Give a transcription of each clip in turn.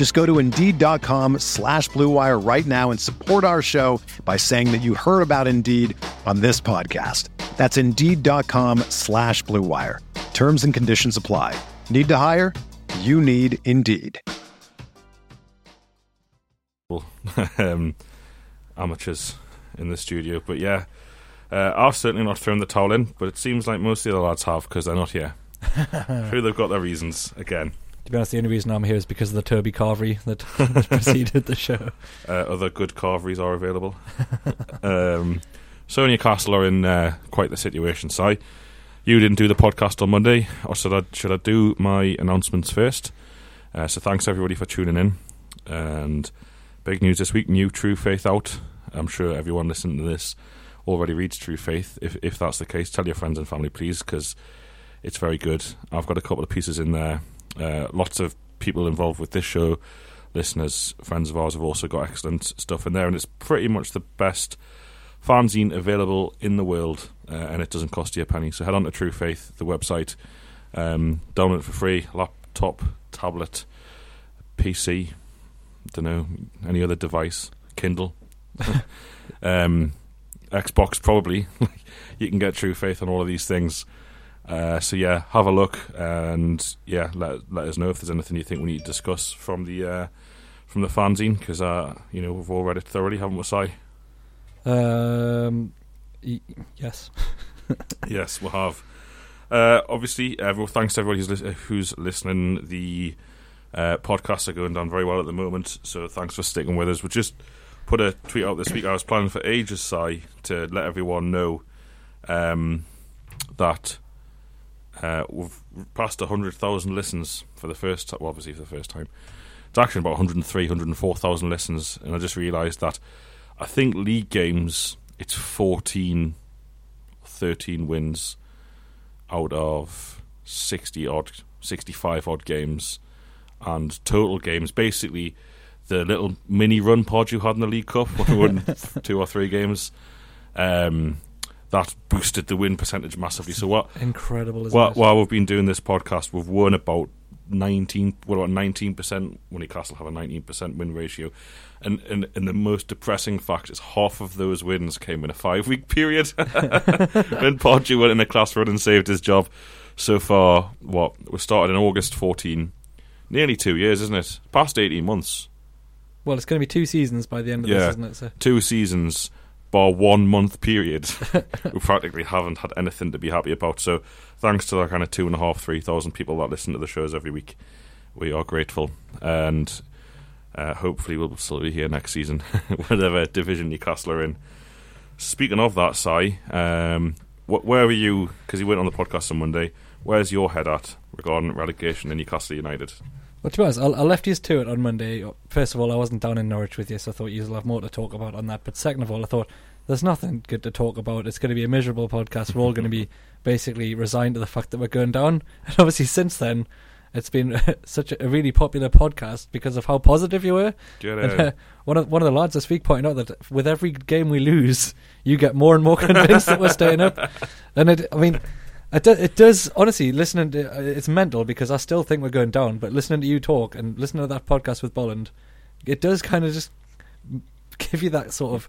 Just go to Indeed.com slash BlueWire right now and support our show by saying that you heard about Indeed on this podcast. That's Indeed.com slash BlueWire. Terms and conditions apply. Need to hire? You need Indeed. um, amateurs in the studio. But yeah, uh, I've certainly not thrown the towel in, but it seems like most of the other lads have because they're not here. sure, they've got their reasons again. To be honest, the only reason I'm here is because of the Toby Carvery that preceded the show. Uh, other good carveries are available. um, so Newcastle are in uh, quite the situation. Si, you didn't do the podcast on Monday, or should I, should I do my announcements first? Uh, so thanks everybody for tuning in. And big news this week: new True Faith out. I'm sure everyone listening to this already reads True Faith. If if that's the case, tell your friends and family, please, because it's very good. I've got a couple of pieces in there. Uh, lots of people involved with this show, listeners, friends of ours, have also got excellent stuff in there, and it's pretty much the best fanzine available in the world, uh, and it doesn't cost you a penny. So head on to True Faith, the website, um, download it for free, laptop, tablet, PC, don't know, any other device, Kindle, um, Xbox, probably. you can get True Faith on all of these things. Uh, so yeah, have a look and yeah, let let us know if there's anything you think we need to discuss from the uh, from the fanzine because uh, you know we've all read it thoroughly, haven't we, Si? Um, y- yes. yes, we have. Uh, obviously, uh, well, thanks to everybody who's, li- who's listening. The uh, podcasts are going down very well at the moment, so thanks for sticking with us. We just put a tweet out this week. I was planning for ages, Si, to let everyone know um, that uh, we've passed 100,000 listens for the first time. Well, obviously, for the first time. It's actually about 103, 104,000 listens, and I just realised that I think league games, it's 14, 13 wins out of 60 odd, 65 odd games, and total games. Basically, the little mini run pod you had in the League Cup we won two or three games. Um, that boosted the win percentage massively. So what? Incredible, isn't While, it? while we've been doing this podcast, we've won about nineteen. What about nineteen percent? When Newcastle have a nineteen percent win ratio, and, and and the most depressing fact is half of those wins came in a five week period. when Podgy went in a class run and saved his job. So far, what we started in August fourteen, nearly two years, isn't it? Past eighteen months. well, it's going to be two seasons by the end of Yeah. this, isn't it? So two seasons bar one month period we practically haven't had anything to be happy about. So thanks to the kind of two and a half three thousand people that listen to the shows every week we are grateful. And uh, hopefully we'll still be here next season whatever division Newcastle are in. Speaking of that Si um, wh- where were you because you went on the podcast on Monday where's your head at regarding relegation in Newcastle United Well, to be honest, I, I left you to it on Monday. First of all, I wasn't down in Norwich with you, so I thought you'll have more to talk about on that. But second of all, I thought there's nothing good to talk about. It's going to be a miserable podcast. We're all going to be basically resigned to the fact that we're going down. And obviously, since then, it's been such a, really popular podcast because of how positive you were. And, uh, one of one of the lads this week pointed out that with every game we lose, you get more and more convinced that we're staying up. And it, I mean, it, do, it does honestly. Listening to uh, it's mental because I still think we're going down, but listening to you talk and listening to that podcast with Bolland, it does kind of just give you that sort of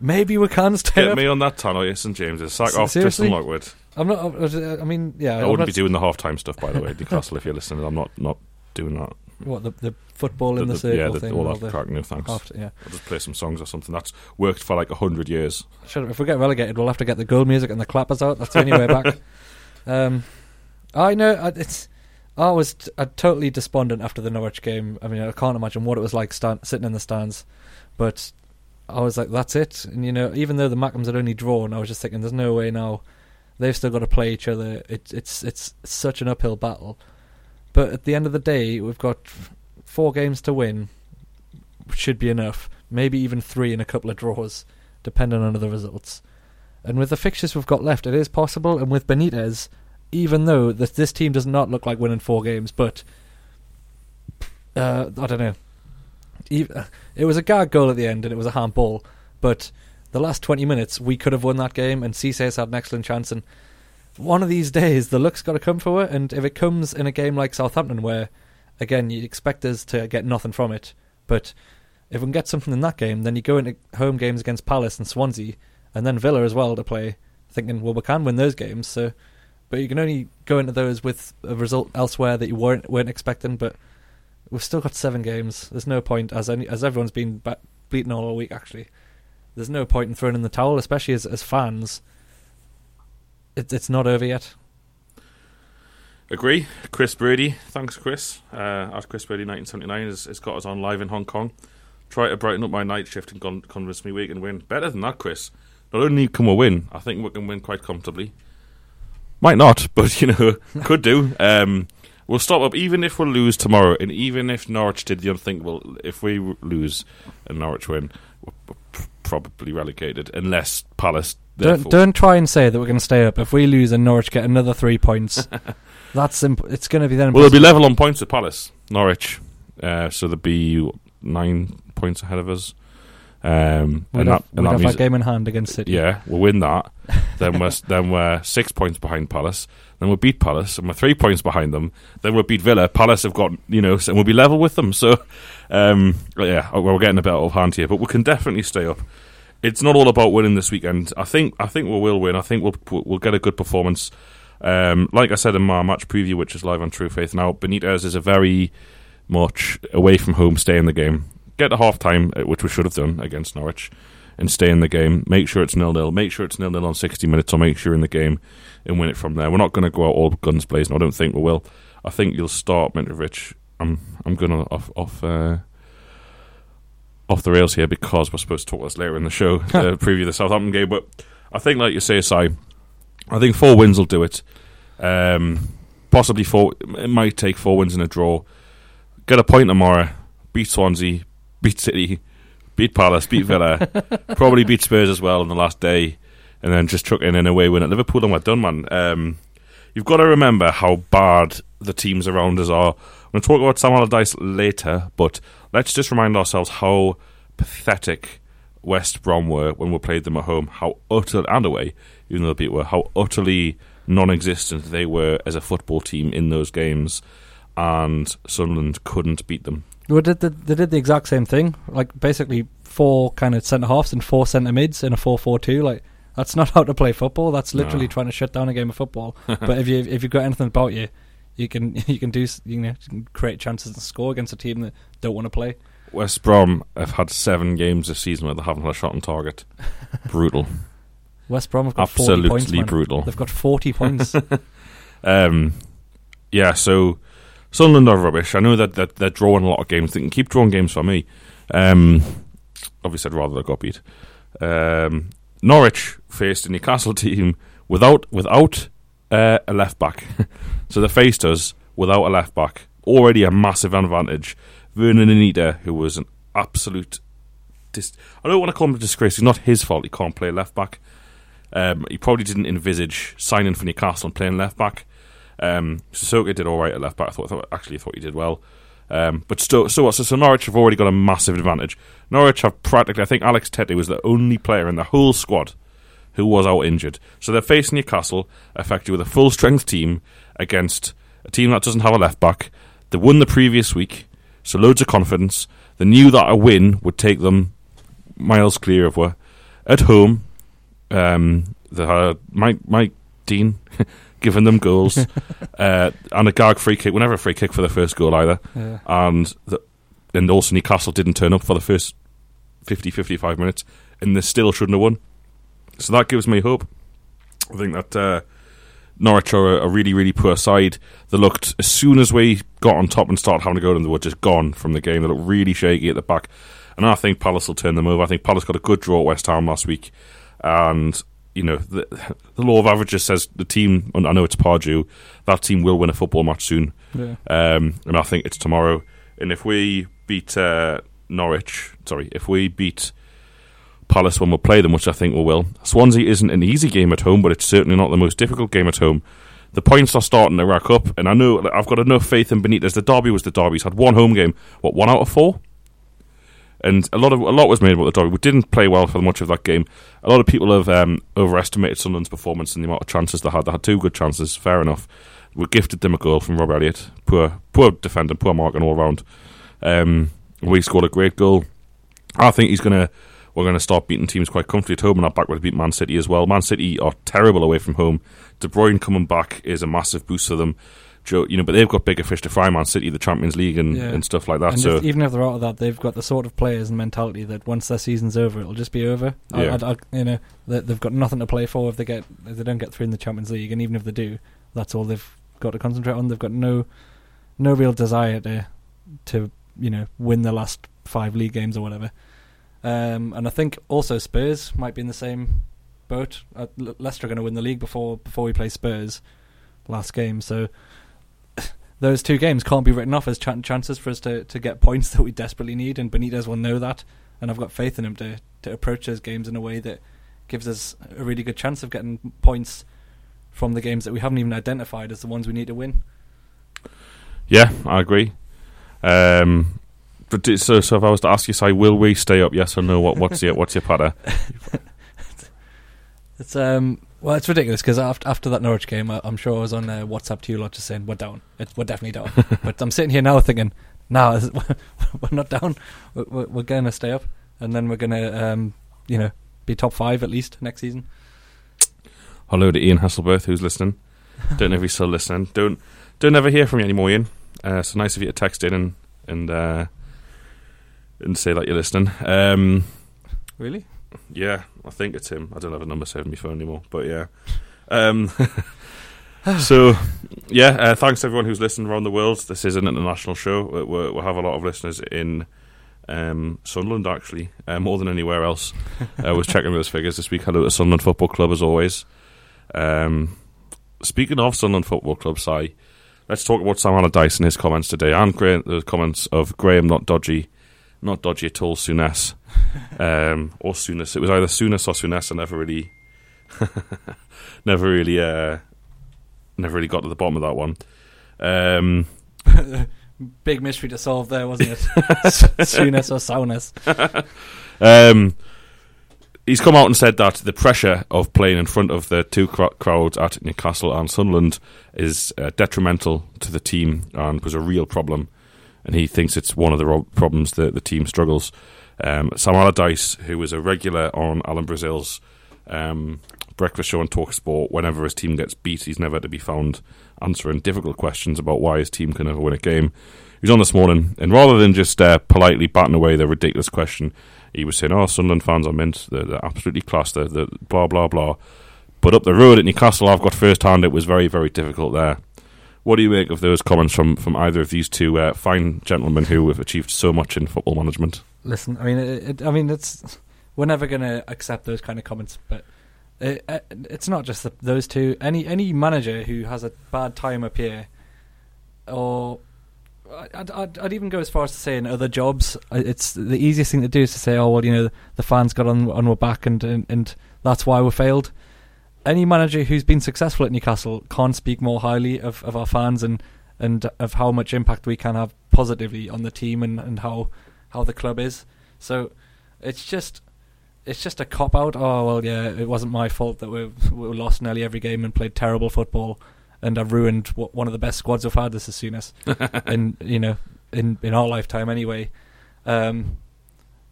maybe we can stay Get up. me on that Tannoy St James's sack S- off Tristan? Lockwood I'm not. I mean, yeah, I I'm wouldn't not- be doing the half time stuff, by the way, Newcastle. if you're listening, I'm not not doing that. What the the football in the, The- circle yeah, the, thing. all that the- crack. No thanks. after, yeah. I'll just play some songs or something. That's worked for like a hundred years. Shut up. If we get relegated, we'll have to get the goal music and the clappers out. That's the only way back. Um, I know it's. I was t- uh, totally despondent after the Norwich game. I mean, I can't imagine what it was like stand, sitting in the stands, but I was like, "That's it." And you know, even though the Mackems had only drawn, I was just thinking, "There's no way now." They've still got to play each other. It, it's it's such an uphill battle. But at the end of the day, we've got four games to win. which Should be enough. Maybe even three and a couple of draws, depending on the results. And with the fixtures we've got left, it is possible. And with Benitez, even though this, this team does not look like winning four games, but uh, I don't know. It was a gag goal at the end, and it was a handball. But the last twenty minutes, we could have won that game, and Cisse had an excellent chance. And one of these days, the luck's got to come for it. And if it comes in a game like Southampton, where again you expect us to get nothing from it, but if we can get something in that game, then you go into home games against Palace and Swansea, and then Villa as well to play, thinking, well, we can win those games. So, but you can only go into those with a result elsewhere that you weren't weren't expecting. But we've still got seven games. There's no point, as any, as everyone's been beaten all week. Actually, there's no point in throwing in the towel, especially as as fans. It, it's not over yet. Agree. Chris Brady. Thanks, Chris. Uh, at Chris Brady 1979 has, has got us on live in Hong Kong. Try to brighten up my night shift and con- convince me we can win. Better than that, Chris. Not only can we win, I think we can win quite comfortably. Might not, but you know, could do. Um, we'll stop up even if we lose tomorrow, and even if Norwich did the unthinkable. If we lose and Norwich win, we're probably relegated, unless Palace. Don't don't try and say that we're going to stay up. If we lose and Norwich get another three points, that's imp- it's going to be then. Well, they'll be level on points at Palace, Norwich. Uh, so they'll be nine points ahead of us. Um, We'd and have, that, and that have that game in hand against City. yeah, we'll win that. then we're then we're six points behind Palace. Then we'll beat Palace, and we're three points behind them. Then we'll beat Villa. Palace have got you know, and we'll be level with them. So, um, yeah, we're getting a bit out of hand here, but we can definitely stay up. It's not all about winning this weekend. I think I think we will win. I think we'll we'll get a good performance. Um, like I said in my match preview, which is live on True Faith now, Benitez is a very much away from home, stay in the game. Get to half time, uh, which we should have done against Norwich, and stay in the game. Make sure it's nil nil. Make sure it's nil nil on 60 minutes, or make sure in the game and win it from there. We're not going to go out all guns blazing. I don't think we will. I think you'll start Mitrovic. I'm I'm going to off off uh, off the rails here because we're supposed to talk this later in the show, uh, preview the Southampton game. But I think, like you say, Si, I think four wins will do it. Um, possibly four. It might take four wins and a draw. Get a point tomorrow. Beat Swansea. Beat City. Beat Palace. Beat Villa. probably beat Spurs as well on the last day, and then just chuck in an away win at Liverpool and we're done, man. Um, you've got to remember how bad the teams around us are. I'm going to talk about Sam Allardyce later, but let's just remind ourselves how pathetic West Brom were when we played them at home. How utter and away, even though they beat were, how utterly non-existent they were as a football team in those games, and Sunderland couldn't beat them. Well, did they did the exact same thing. Like basically four kind of centre halves and four centre mids in a four four two. Like that's not how to play football. That's literally No. trying to shut down a game of football. but if you if you've got anything about you, you can you can do you know create chances and score against a team that don't want to play. West Brom have had seven games this season where they haven't had a shot on target. Brutal. West Brom have got forty points. Absolutely brutal. They've got forty points. Um, yeah, so Sunderland are rubbish. I know that, that they're drawing a lot of games. They can keep drawing games for me. Um, obviously, I'd rather they got beat. Um, Norwich faced a Newcastle team without without uh, a left back. so they faced us without a left back. Already a massive advantage. Vurnon Anita, who was an absolute. Dis- I don't want to call him a disgrace. It's not his fault he can't play left back. Um, he probably didn't envisage signing for Newcastle and playing left back. Um, Sissoko did all right at left back. I thought, I thought actually I thought he did well. Um, but still, so what? So, so Norwich have already got a massive advantage. Norwich have practically. I think Alex Tettey was the only player in the whole squad who was out injured. So they're facing Newcastle effectively with a full strength team against a team that doesn't have a left back. They won the previous week, so loads of confidence. They knew that a win would take them miles clear of where at home. Um, they had Mike Mike Dean giving them goals, uh, and a gag free kick. Whenever a free kick for the first goal either, Yeah. and the, and also Newcastle didn't turn up for the first 50, 55 minutes, and they still shouldn't have won. So that gives me hope. I think that uh, Norwich are a, really, really poor side. They looked as soon as we got on top and started having to go them, they were just gone from the game. They looked really shaky at the back, and I think Palace will turn them over. I think Palace got a good draw at West Ham last week, and you know the, the law of averages says the team. And I know it's Pardew. That team will win a football match soon, Yeah. um, and I think it's tomorrow. And if we beat uh, Norwich, sorry, if we beat Palace when we play them, which I think we will, Swansea isn't an easy game at home, but it's certainly not the most difficult game at home. The points are starting to rack up, and I know I've got enough faith in Benitez. The derby was the derby. He's had one home game, what one out of four, and a lot of a lot was made about the derby. We didn't play well for much of that game. A lot of people have um, overestimated Sunderland's performance and the amount of chances they had. They had two good chances, fair enough. We gifted them a goal from Rob Elliott. Poor, poor defender, poor marking all round. Um, we scored a great goal. I think he's gonna. We're going to start beating teams quite comfortably at home, and our back will beat Man City as well. Man City are terrible away from home. De Bruyne coming back is a massive boost for them. Joe, you know, but they've got bigger fish to fry. Man City, the Champions League, and, Yeah. and stuff like that. And so if, even if they're out of that, they've got the sort of players and mentality that once their season's over, it'll just be over. I- Yeah. I, I, you know, they, they've got nothing to play for if they get if they don't get through in the Champions League, and even if they do, that's all they've got to concentrate on. They've got no no real desire to to you know win the last five league games or whatever. Um, and I think also Spurs might be in the same boat. Uh, Le- Leicester are going to win the league before before we play Spurs last game, so those two games can't be written off as chan chances for us to, to get points that we desperately need, and Benitez will know that. And I've got faith in him to, to approach those games in a way that gives us a really good chance of getting points from the games that we haven't even identified as the ones we need to win. yeah, I agree. Um, but so, so if I was to ask you, say, will we stay up? Yes or no? What, what's your what's your patter? It's um well, it's ridiculous because after after that Norwich game, I, I'm sure I was on uh, WhatsApp to you lot just saying we're down. It's, we're definitely down. but I'm sitting here now thinking, nah, we're not down. We're, we're, we're going to stay up, and then we're going to um you know be top five at least next season. Hello to Ian Hasselberth, who's listening. Don't know if he's still listening. Don't don't ever hear from you anymore, Ian. Uh, so nice of you to text in and and uh, and say that you're listening. Um, Really? yeah, I think it's him. I don't have a number saved on my phone anymore, but yeah. Um, so yeah, uh, thanks to everyone who's listened around the world. This is an international show. We, we have a lot of listeners in um, Sunderland, actually, uh, more than anywhere else. I was checking those figures this week. Hello to Sunderland Football Club as always. Um, speaking of Sunderland Football Club, Si, let's talk about Sam Allardyce and his comments today, and Gra- the comments of Graham, not dodgy, not dodgy at all, Sunas. um, or Sunas. It was either Sunas or Sunas. I never really, never really, uh, never really got to the bottom of that one. Um, Big mystery to solve there, wasn't it? Sunas or soundness. Um, he's come out and said that the pressure of playing in front of the two cr- crowds at Newcastle and Sunderland is uh, detrimental to the team and was a real problem. And he thinks it's one of the problems that the team struggles. Um, Sam Allardyce, who was a regular on Alan Brazil's um, breakfast show on Talksport, whenever his team gets beat, he's never to be found answering difficult questions about why his team can never win a game. He was on this morning, and rather than just uh, politely batting away the ridiculous question, he was saying, "Oh, Sunderland fans are mint. They're, they're absolutely class. They're, they're blah blah blah." But up the road at Newcastle, I've got first hand. It was very very difficult there. What do you make of those comments from, from either of these two uh, fine gentlemen who have achieved so much in football management? Listen, I mean, it, it, I mean, it's we're never going to accept those kind of comments, but it, it, it's not just the, those two. Any any manager who has a bad time up here, or I'd, I'd, I'd even go as far as to say in other jobs, it's the easiest thing to do is to say, oh well, you know, the fans got on on our back, and and, and that's why we failed. Any manager who's been successful at Newcastle can't speak more highly of, of our fans and and of how much impact we can have positively on the team and, and how how the club is. So it's just it's just a cop out. Oh well, yeah, it wasn't my fault that we we lost nearly every game and played terrible football, and I've ruined what, one of the best squads we've had this as soon as, in you know in in our lifetime anyway. Um,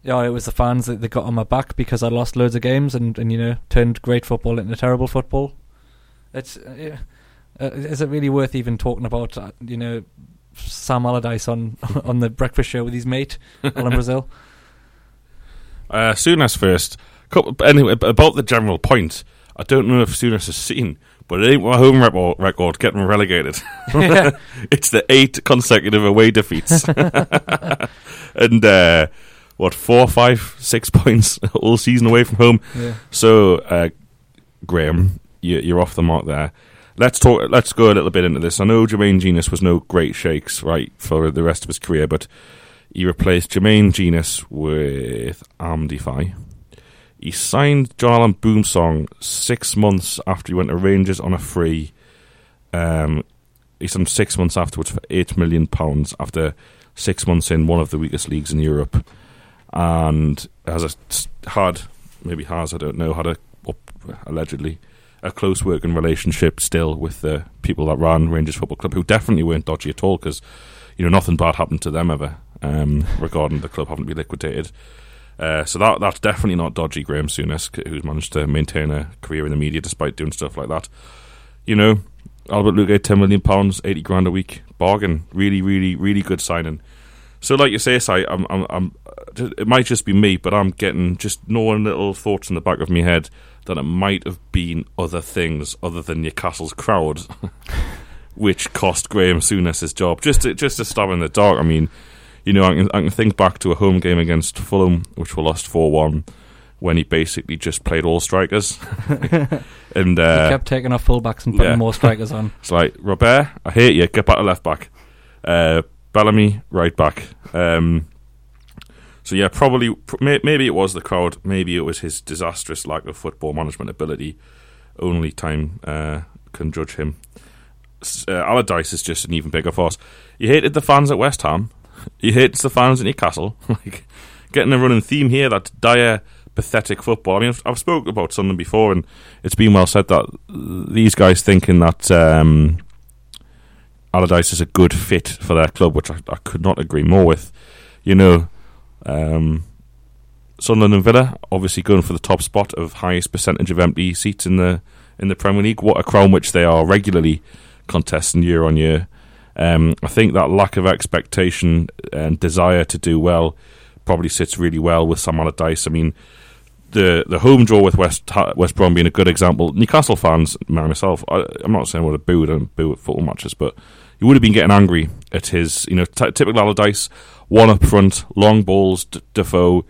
yeah, it was the fans that, that got on my back because I lost loads of games and, and you know turned great football into terrible football. It's uh. Uh, is it really worth even talking about? Uh, you know, Sam Allardyce on on the breakfast show with his mate Alan Brazil. Uh, Souness first. Couple, anyway, about the general point, I don't know if Souness has seen, but it ain't my home record, record getting relegated. it's the eight consecutive away defeats, and uh, what four, five, six points all season away from home. Yeah. So, uh, Graham, you, you're off the mark there. Let's talk. Let's go a little bit into this. I know Jermaine Jenas was no great shakes, right, for the rest of his career, but he replaced Jermaine Jenas with Amdi Faye. He signed Jean-Alain Boumsong six months after he went to Rangers on a free. Um, he signed six months afterwards for eight million pounds after six months in one of the weakest leagues in Europe, and has a had maybe has I don't know had a allegedly a close working relationship still with the people that ran Rangers Football Club, who definitely weren't dodgy at all because you know nothing bad happened to them ever um, regarding the club having to be liquidated. Uh, so that that's definitely not dodgy. Graham Souness, who's managed to maintain a career in the media despite doing stuff like that. You know, Albert Luque, ten million pounds, eighty grand a week, bargain. Really, really, really good signing. So, like you say, Si, I'm, I'm, I'm, it might just be me, but I'm getting just knowing little thoughts in the back of my head that it might have been other things other than Newcastle's crowd, which cost Graham Souness his job. Just to, just to stab in the dark. I mean, you know, I can, I can think back to a home game against Fulham, which we lost four one, when he basically just played all strikers, and uh, he kept taking off fullbacks and putting yeah. more strikers on. it's like Robert, I hate you. Get back to left back. Uh, Bellamy, right back. Um, so yeah, probably maybe it was the crowd. Maybe it was his disastrous lack of football management ability. Only time uh, can judge him. Uh, Allardyce is just an even bigger force. He hated the fans at West Ham. He hates the fans at Newcastle. like getting a running theme here. That dire, pathetic football. I mean, I've, I've spoken about something before, and it's been well said that these guys thinking that. Um, Allardyce is a good fit for their club, which I, I could not agree more with. You know, um, Sunderland and Villa obviously going for the top spot of highest percentage of empty seats in the in the Premier League. What a crown which they are regularly contesting year on year. Um, I think that lack of expectation and desire to do well probably sits really well with Sam Allardyce. I mean, the the home draw with West West Brom being a good example. Newcastle fans, myself, I, I'm not saying what a booed and boo at football matches, but you would have been getting angry at his, you know, t- typical Allardyce, one up front, long balls, D- Defoe,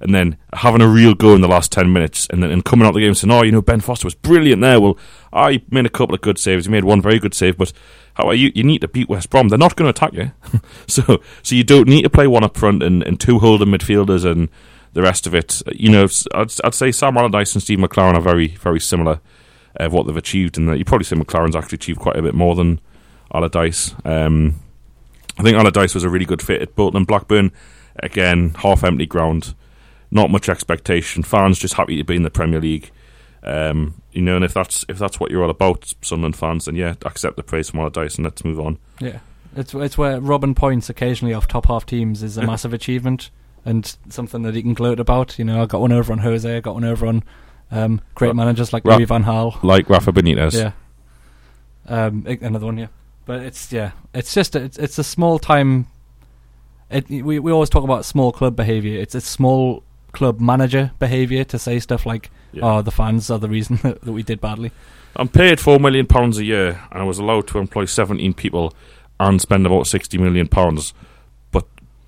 and then having a real go in the last 10 minutes and then and coming out the game saying, oh, you know, Ben Foster was brilliant there. Well, I made a couple of good saves. He made one very good save, but how are you? You need to beat West Brom. They're not going to attack you. so so you don't need to play one up front and, and two holding midfielders and the rest of it. You know, I'd, I'd say Sam Allardyce and Steve McClaren are very, very similar of what they've achieved, and you probably say McClaren's actually achieved quite a bit more than Allardyce. Um, I think Allardyce was a really good fit at Bolton and Blackburn. Again, half empty ground, not much expectation. Fans just happy to be in the Premier League. Um, you know, and if that's if that's what you're all about, Sunderland fans, then yeah, accept the praise from Allardyce and let's move on. Yeah, it's it's where robbing points occasionally off top half teams is a massive achievement and something that he can gloat about. You know, I got one over on Jose, I got one over on um, great Ra- managers like Ra- Louis Van Gaal. Like Rafa Benitez. Yeah. Um, another one, yeah. But it's yeah, it's just it's it's a small time. It, we we always talk about small club behavior. It's a small club manager behavior to say stuff like, Yeah. "Oh, the fans are the reason that, that we did badly." I'm paid four million pounds a year, and I was allowed to employ 17 people and spend about 60 million pounds. But,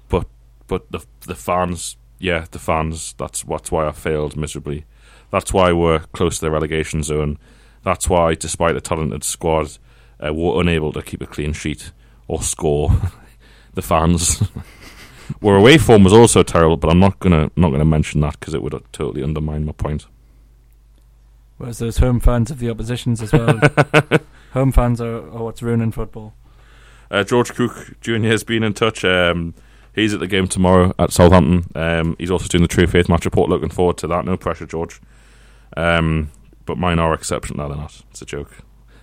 but, but the the fans, yeah, the fans. That's that's why I failed miserably. That's why we're close to the relegation zone. That's why, despite a talented squad, uh, we're unable to keep a clean sheet or score. the fans. Our away form was also terrible, but I'm not gonna not gonna mention that because it would uh, totally undermine my point. Whereas those home fans of the oppositions as well. home fans are, are what's ruining football. Uh, George Cook Jr. has been in touch. Um, he's at the game tomorrow at Southampton. Um, he's also doing the True Faith match report. Looking forward to that. No pressure, George. Um, but mine are exceptional. No, they're not. It's a joke.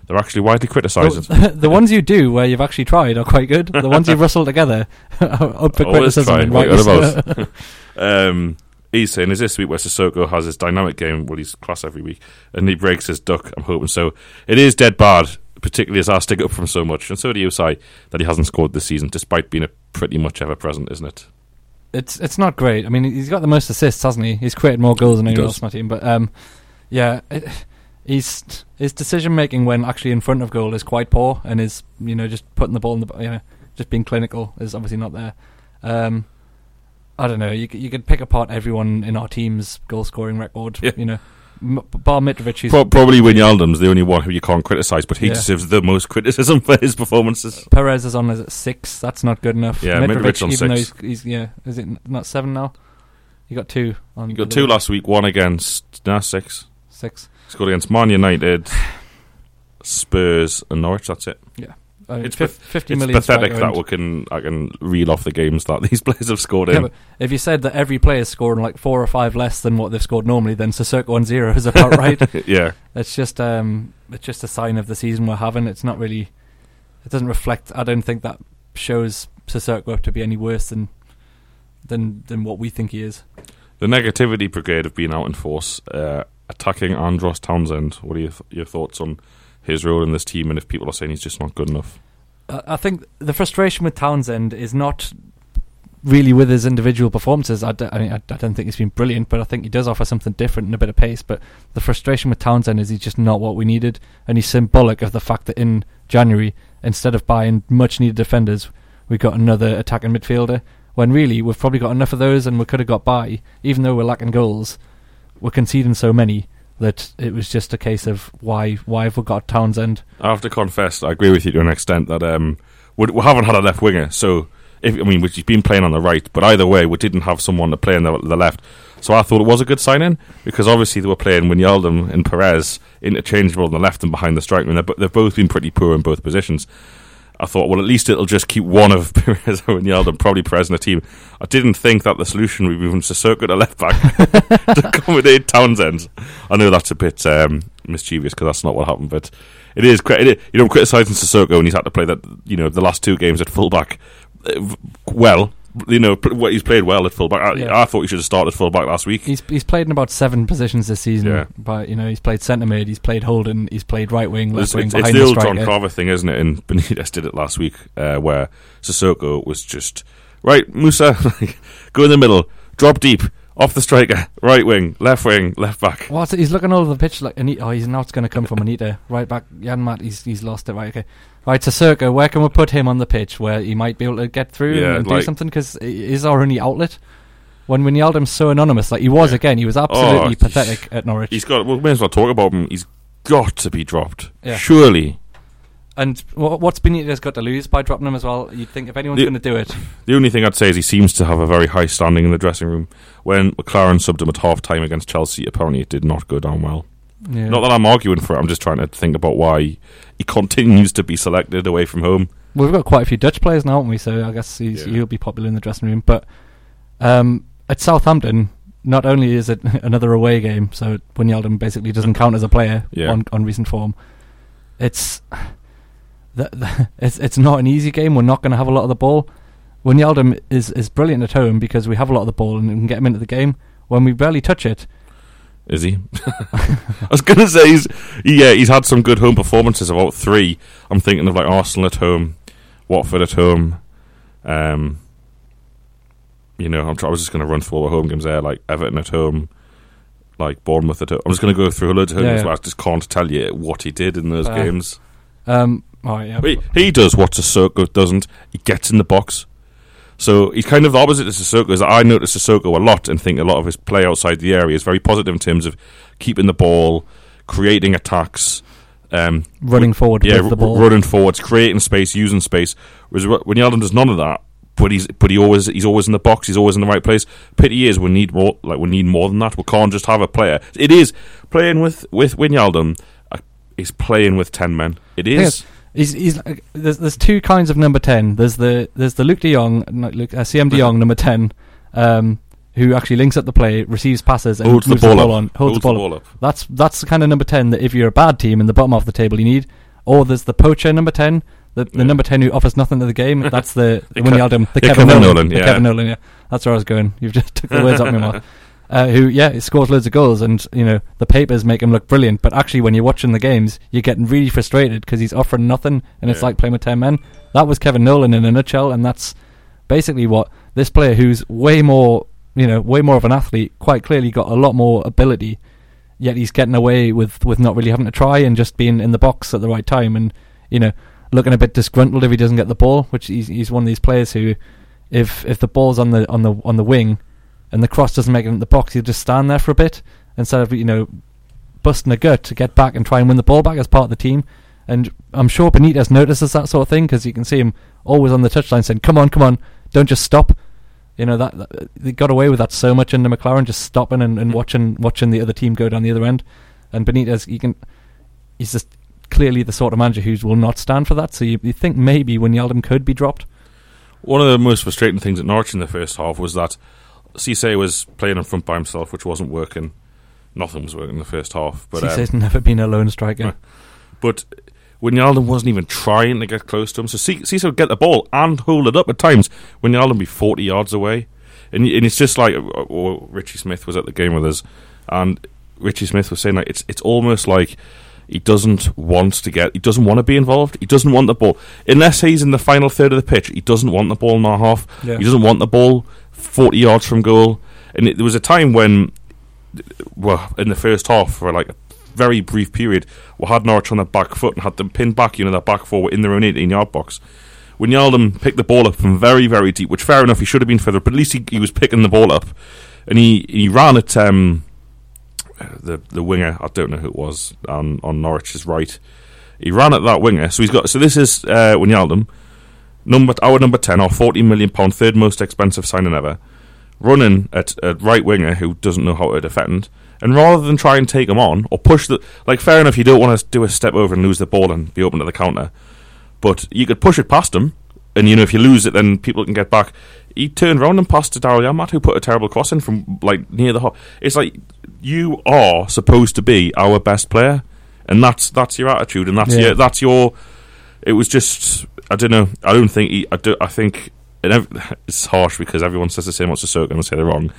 They're actually widely criticised. The, the ones you do where you've actually tried are quite good. The ones you've rustled together are up for Always criticism. try. and What rightly you're so. about. um, he's saying, is this week where Sissoko has his dynamic game? Well, he's class every week, and he breaks his duck. I'm hoping so. It is dead bad particularly as I stick up for him so much, and so do you, Si, that he hasn't scored this season, despite being a pretty much ever present, isn't it? it's it's not great. I mean, he's got the most assists, hasn't he? He's created more goals than anyone else on my team. But um, yeah, it, he's his decision making when actually in front of goal is quite poor, and is you know just putting the ball in the you know just being clinical is obviously not there. Um, I don't know. You c- you could pick apart everyone in our team's goal scoring record. Yeah. You know, M- bar Mitrovic. Pro- probably Wijnaldum's the only one who you can't criticise, but he Yeah. deserves the most criticism for his performances. Perez is on as at six. That's not good enough. Yeah, Mitrovic, Mitrovic on even six. though he's, he's yeah, is it not seven now? You got two on. You got two last week, one against nah, six. Six. Scored against Man United, Spurs, and Norwich. That's it. I mean, It's fif- fifty It's million pathetic that we can I can reel off the games that these players have scored in. but if you said that every player is scoring like four or five less than what they've scored normally, then Sissoko and zero is about right. yeah, It's just um, it's just a sign of the season we're having. It's not really. It doesn't reflect. I don't think that shows Sissoko up to be any worse than than than what we think he is. the negativity brigade have been out in force, uh, attacking Andros Townsend. What are your, th- your thoughts on his role in this team, and if people are saying he's just not good enough? I think the frustration with Townsend is not really with his individual performances. I, d- I mean, I, I don't think he's been brilliant, but I think he does offer something different and a bit of pace. But the frustration with Townsend is he's just not what we needed, and he's symbolic of the fact that in January, instead of buying much needed defenders, we got another attacking midfielder. When really we've probably got enough of those, and we could have got by, even though we're lacking goals. We're conceding so many that it was just a case of why why have we got Townsend? I have to confess, I agree with you to an extent that um, we, we haven't had a left winger. So, if I mean, he's been playing on the right, but either way, we didn't have someone to play on the, the left. So I thought it was a good signing because obviously they were playing Wijnaldum and Perez interchangeable on the left and behind the striker, and they've both been pretty poor in both positions. I thought, well, at least it'll just keep one of Perez and Wijnaldum, probably Perez in the team. I didn't think that the solution would be moving Sissoko to left back to accommodate Townsend. I know that's a bit um, mischievous because that's not what happened, but it is. you know, criticising Sissoko when he's had to play that. You know, the last two games at fullback. uh, Well, you know, pr- well, he's played well at fullback. I, Yeah. I thought he should have started fullback last week. He's he's played in about seven positions this season. Yeah. But you know, he's played centre mid, he's played Holden, he's played right wing, left It's, wing, it's, it's behind the the old John. Carver thing, isn't it? And Benitez did it last week, uh, where Sissoko was just right. Moussa, go in the middle, drop deep, off the striker, right wing, left wing, left back. What's it? He's looking all over the pitch like Anita. Oh, he's not going to come from Anita. Right back, Janmaat. He's he's lost it. Right, okay. Right, Sissoko. Where can we put him on the pitch where he might be able to get through Yeah, and do like- something? Because is our only outlet. When Wijnaldum's so anonymous, like he was Yeah. again, he was oh, absolutely Oh, pathetic at Norwich. He's got. Well, we may as well talk about him. He's got to be dropped. Yeah. Surely, And wha- what's Benitez got to lose by dropping him as well? You'd think if anyone's going to do it, the only thing I'd say is he seems to have a very high standing in the dressing room. When McClaren subbed him at half time against Chelsea, apparently it did not go down well. yeah. Not that I'm arguing for it. I'm just trying to think about why he continues to be selected away from home. Well, we've got quite a few Dutch players now, haven't we? So I guess he's, Yeah. he'll be popular in the dressing room. But um, at Southampton, not only is it another away game, so Wijnaldum basically doesn't count as a player Yeah. on, on recent form. It's, the, the, it's it's not an easy game. We're not going to have a lot of the ball. When Wijnaldum is is brilliant at home because we have a lot of the ball and we can get him into the game. When we barely touch it, Is he? I was gonna say he's yeah he's had some good home performances. About three. I'm thinking of like Arsenal at home, Watford at home. Um, you know, I'm try- I was just gonna run through all the home games there, like Everton at home, like Bournemouth at home. I'm just gonna go through loads of home Yeah, games, yeah. but I just can't tell you what he did in those Uh, games. um, oh yeah, He, he does what Sissoko doesn't. He gets in the box. So he's kind of the opposite to Sissoko. Is I notice Sissoko a lot and think a lot of his play outside the area is very positive in terms of keeping the ball, creating attacks, um, running forward yeah, with the r- running forwards, creating space, using space. Whereas Wijnaldum does none of that. But he's but he always he's always in the box. He's always in the right place. Pity is we need more like we need more than that. We can't just have a player. It is playing with with Wijnaldum. Uh, is playing with ten men. It is. He's, he's there's there's two kinds of number ten. There's the there's the Luuk De Jong, not Luke, uh, Siem De Jong number ten, um, who actually links up the play, receives passes, and holds the ball, up. on, holds, the ball. up. up. That's that's the kind of number ten that if you're a bad team in the bottom half of the table, you need. Or there's the poacher number ten, the, the Yeah. number ten who offers nothing to the game. That's the, the The Ke- Wijnaldum, the yeah, Kevin Kevin Nolan, Nolan, the yeah. Kevin Nolan. Yeah, that's where I was going. You've just took the words out of my mouth. uh, who yeah he scores loads of goals, and you know the papers make him look brilliant. But actually, when you're watching the games, you're getting really frustrated because he's offering nothing, and it's Yeah. like playing with ten men. That was Kevin Nolan in a nutshell, and that's basically what this player, who's way more you know way more of an athlete, quite clearly got a lot more ability. Yet he's getting away with, with not really having to try and just being in the box at the right time, and you know looking a bit disgruntled if he doesn't get the ball. Which he's he's one of these players who, if if the ball's on the on the on the wing, and the cross doesn't make it in the box, he'll just stand there for a bit instead of you know busting a gut to get back and try and win the ball back as part of the team. And I'm sure Benitez notices that sort of thing because you can see him always on the touchline saying, "Come on, come on, don't just stop." You know that, that they got away with that so much under McClaren, just stopping and, and watching watching the other team go down the other end. And Benitez, you can, he's just clearly the sort of manager who will not stand for that. So you, you think maybe when Wijnaldum could be dropped? One of the most frustrating things at Norwich in the first half was that Cisse was playing in front by himself, which wasn't working. Nothing was working in the first half. But um, Cisse's never been a lone striker. But Wijnaldum wasn't even trying to get close to him. So Cisse would get the ball and hold it up at times. Wijnaldum would be 40 yards away. And, and it's just like, uh, uh, Richie Smith was at the game with us, and Richie Smith was saying like it's it's almost like he doesn't want to get, he doesn't want to be involved. He doesn't want the ball unless he's in the final third of the pitch. He doesn't want the ball in our half. Yeah. He doesn't want the ball 40 yards from goal. And it, there was a time when, well, in the first half for like a very brief period, we had Norwich on the back foot and had them pinned back, you know, that back four were in their own 18 yard box. When Wijnaldum picked the ball up from very, very deep, which fair enough, he should have been further, but at least he, he was picking the ball up. And he, he ran at um, the the winger, I don't know who it was, on, on Norwich's right. He ran at that winger. So he's got, so this is uh, Wijnaldum, number, our number 10, our 40 million pound, third most expensive signing ever running at a right winger who doesn't know how to defend, and rather than try and take him on or push the like, fair enough, you don't want to do a step over and lose the ball and be open to the counter, but you could push it past him, and you know if you lose it, then people can get back. He turned around and passed to Daryl Janmaat, who put a terrible cross in from like near the. Ho- it's like you are supposed to be our best player, and that's that's your attitude, and that's Yeah. your that's your. It was just I don't know. I don't think he. I, do, I think and ev- it's harsh because everyone says the same about Sissoko and they say they're wrong.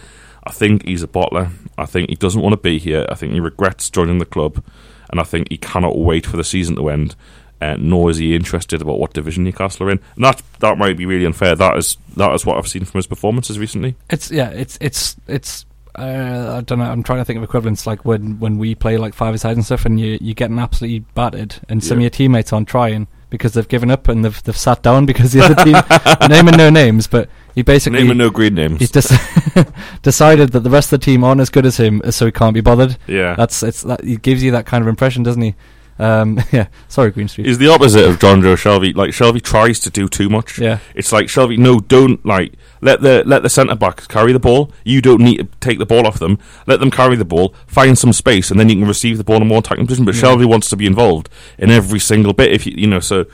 I think he's a bottler. I think he doesn't want to be here. I think he regrets joining the club, and I think he cannot wait for the season to end. Uh, nor is he interested about what division Newcastle are in. And that that might be really unfair. That is that is what I've seen from his performances recently. It's yeah, it's it's it's. Uh, I don't know. I'm trying to think of equivalents like when when we play like five aside and stuff, and you you getting absolutely battered, and some of your teammates aren't trying because they've given up and they've they've sat down because the other team naming no names, but he basically Name and no green names. he's just decided that the rest of the team aren't as good as him, so he can't be bothered. yeah, That's it's that he gives you that kind of impression, doesn't he? Um, yeah. Sorry, Green Street. he's the opposite of Jonjo Shelvey. Like Shelvey tries to do too much. Yeah. It's like Shelvey, no, don't like let the let the centre backs carry the ball. You don't need to take the ball off them. Let them carry the ball, find some space, and then you can receive the ball in a more attacking position. But Yeah. Shelvey wants to be involved in every single bit. If you you know, so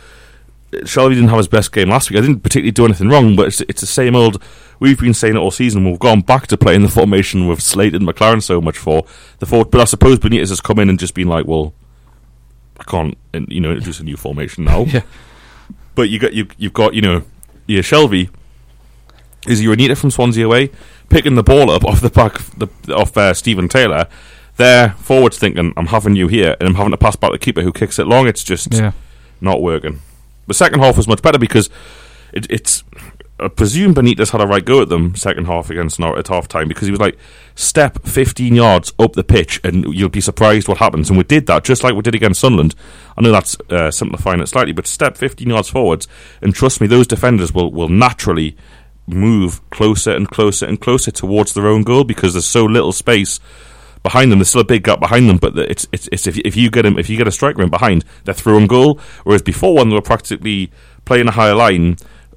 Shelvey didn't have his best game last week. I didn't particularly do anything wrong, but it's it's the same old. We've been saying it all season. We've gone back to playing the formation we've slated McClaren so much for the fourth. But I suppose Benitez has come in and just been like, well. I can't, you know, introduce a new formation now Yeah. but you got you you've got you know your Shelvey is your Anita from Swansea away picking the ball up off the back of the, off uh, Steven Taylor. They're forwards thinking I'm having you here and I'm having to pass back the keeper who kicks it long. It's just Yeah. not working. The second half was much better because it, it's. I presume Benitez had a right go at them second half against Norwich at half time because he was like, step 15 yards up the pitch and you'll be surprised what happens. And we did that just like we did against Sunderland. I know that's uh, simplifying it slightly, but step 15 yards forwards and trust me, those defenders will, will naturally move closer and closer and closer towards their own goal because there's so little space behind them. There's still a big gap behind them, but it's it's, it's if, if you get them if you get a striker in behind, they're through on goal. Whereas before, when they were practically playing a higher line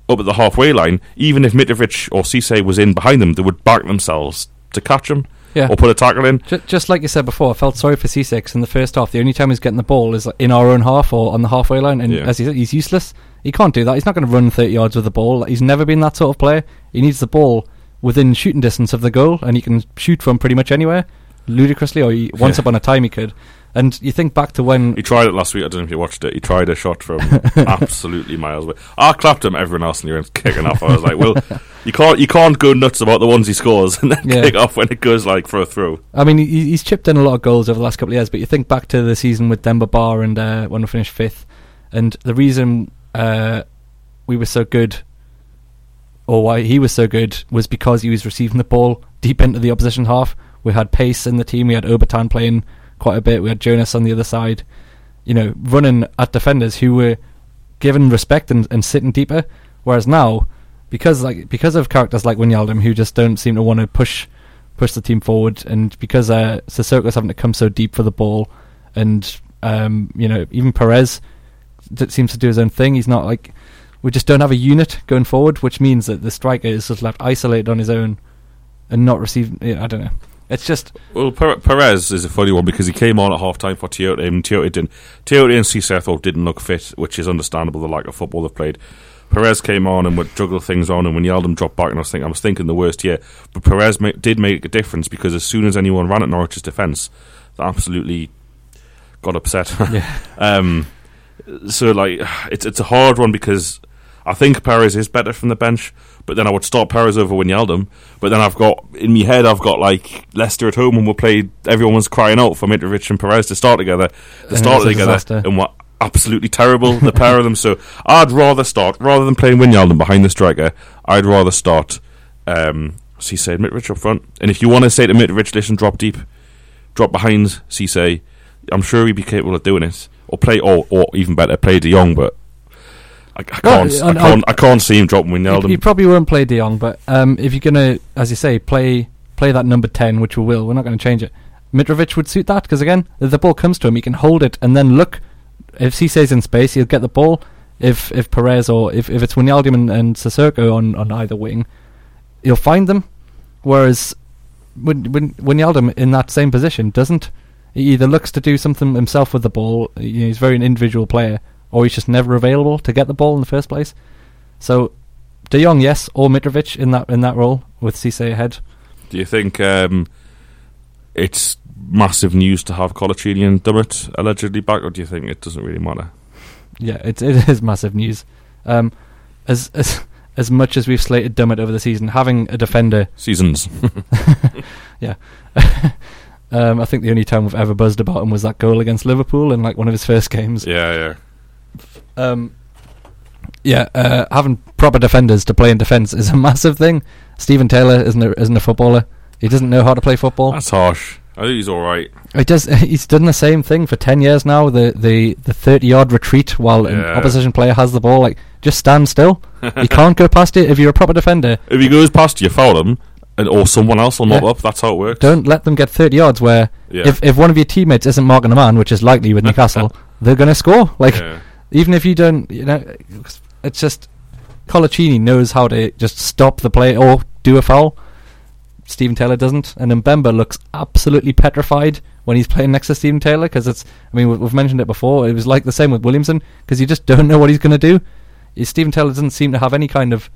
up at the halfway line, even if Mitrovic or Cisse was in behind them, they would back themselves to catch them Yeah. or put a tackle in. Just, just like you said before, I felt sorry for Cisse in the first half. The only time he's getting the ball is in our own half or on the halfway line, and Yeah. as he said, he's useless. He can't do that. He's not going to run 30 yards with the ball. He's never been that sort of player. He needs the ball within shooting distance of the goal, and he can shoot from pretty much anywhere, ludicrously, or he, once Yeah. upon a time he could. And you think back to when He tried it last week. I don't know if you watched it. He tried a shot from absolutely miles away. I clapped him. Everyone else in the room's kicking off. I was like, "Well, you can't you can't go nuts about the ones he scores and then Yeah. kick off when it goes like for a throw." I mean, he, he's chipped in a lot of goals over the last couple of years, but you think back to the season with Demba Ba and uh, when we finished fifth, and the reason uh, we were so good, or why he was so good, was because he was receiving the ball deep into the opposition half. We had pace in the team. We had Obertan playing quite a bit. We had Jonas on the other side, you know, running at defenders who were given respect and, and sitting deeper. Whereas now, because like because of characters like Wijnaldum who just don't seem to want to push push the team forward, and because uh, Sissoko's having to come so deep for the ball, and um, you know even Perez d- seems to do his own thing. He's not like we just don't have a unit going forward, which means that the striker is just left isolated on his own and not receiving. I don't know. It's just Well, Perez is a funny one because he came on at half time for Tiote and Tiote didn't. Tiote and I didn't look fit, which is understandable. The lack of football they've played. Perez came on and would juggle things on, and when Yeldon dropped back, and I was thinking, I was thinking the worst. Yeah, but Perez ma- did make a difference because as soon as anyone ran at Norwich's defence, they absolutely got upset. yeah, Um, so like it's it's a hard one because I think Perez is better from the bench, but then I would start Perez over Wijnaldum. But then I've got in my head I've got like Leicester at home and we'll play. Everyone was crying out for Mitrovic and Perez to start together. They started together disaster. and were absolutely terrible. The pair of them. So I'd rather start rather than playing Wijnaldum behind the striker. I'd rather start. Um, Cisse and Mitrovic up front. And if you want to say to Mitrovic, listen, drop deep, drop behind Cisse, I'm sure he'd be capable of doing it. Or play, or, or even better, play De Jong, but I, I Well, can't, I can't, I can't see him dropping you, Wijnaldum. you probably won't play De Jong, but um, if you're gonna, as you say, play play that number ten, which we will, we're not going to change it. Mitrovic would suit that because again, if the ball comes to him, he can hold it and then look. If Cisse's in space, he'll get the ball. If if Perez or if, if it's Wijnaldum and, and Sissoko on, on either wing, he'll find them. Whereas when when Wijnaldum in that same position doesn't. He either looks to do something himself with the ball. You know, he's very an individual player, or he's just never available to get the ball in the first place. So, De Jong, yes, or Mitrovic in that in that role with Cisse ahead. Do you think um, it's massive news to have Coloccini and Dummett allegedly back, or do you think it doesn't really matter? Yeah, it it is massive news. Um, as as as much as we've slated Dummett over the season, having a defender, Seasons. yeah. um, I think the only time we've ever buzzed about him was that goal against Liverpool in like one of his first games. yeah, yeah. Um, yeah, uh, having proper defenders to play in defence is a massive thing. Steven Taylor isn't a, isn't a footballer. He doesn't know how to play football. That's harsh. I think he's all right. He does. He's done the same thing for ten years now. The the the thirty yard retreat while an opposition player has the ball. Like just stand still. you can't go past it if you're a proper defender. If he goes past you, foul him, and or someone else will mop Yeah. up. That's how it works. Don't let them get thirty yards. Where Yeah. if if one of your teammates isn't marking a man, which is likely with Newcastle, they're going to score. Like yeah. Even if you don't, you know, it's just Coloccini knows how to just stop the play or do a foul. Steven Taylor doesn't, and Mbemba looks absolutely petrified when he's playing next to Steven Taylor because it's. I mean, we- we've mentioned it before. It was like the same with Williamson because you just don't know what he's going to do. Steven Taylor doesn't seem to have any kind of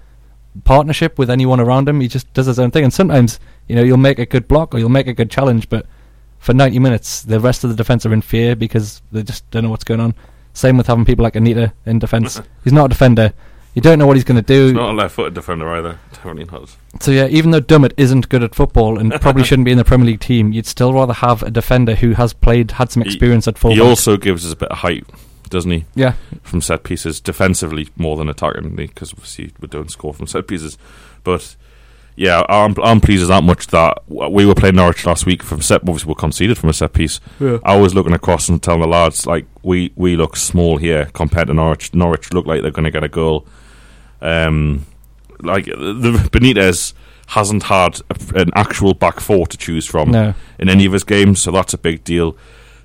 partnership with anyone around him. He just does his own thing, and sometimes you know you'll make a good block or you'll make a good challenge, but for 90 minutes the rest of the defense are in fear because they just don't know what's going on. Same with having people like Anita in defense. he's not a defender. You don't know what he's going to do. He's not a left-footed defender either. Definitely not. So yeah, even though Dummett isn't good at football and probably shouldn't be in the Premier League team, you'd still rather have a defender who has played, had some He- experience at football. He also gives us a bit of height, doesn't he? yeah, From set pieces, defensively more than attacking, because obviously we don't score from set pieces. But yeah, I'm I'm pleased as that much that we were playing Norwich last week from set. Obviously, we conceded from a set piece. yeah. I was looking across and telling the lads like we we look small here compared to Norwich. Norwich look like they're going to get a goal. Um, like the Benitez hasn't had a, an actual back four to choose from No, in any of his games, so that's a big deal.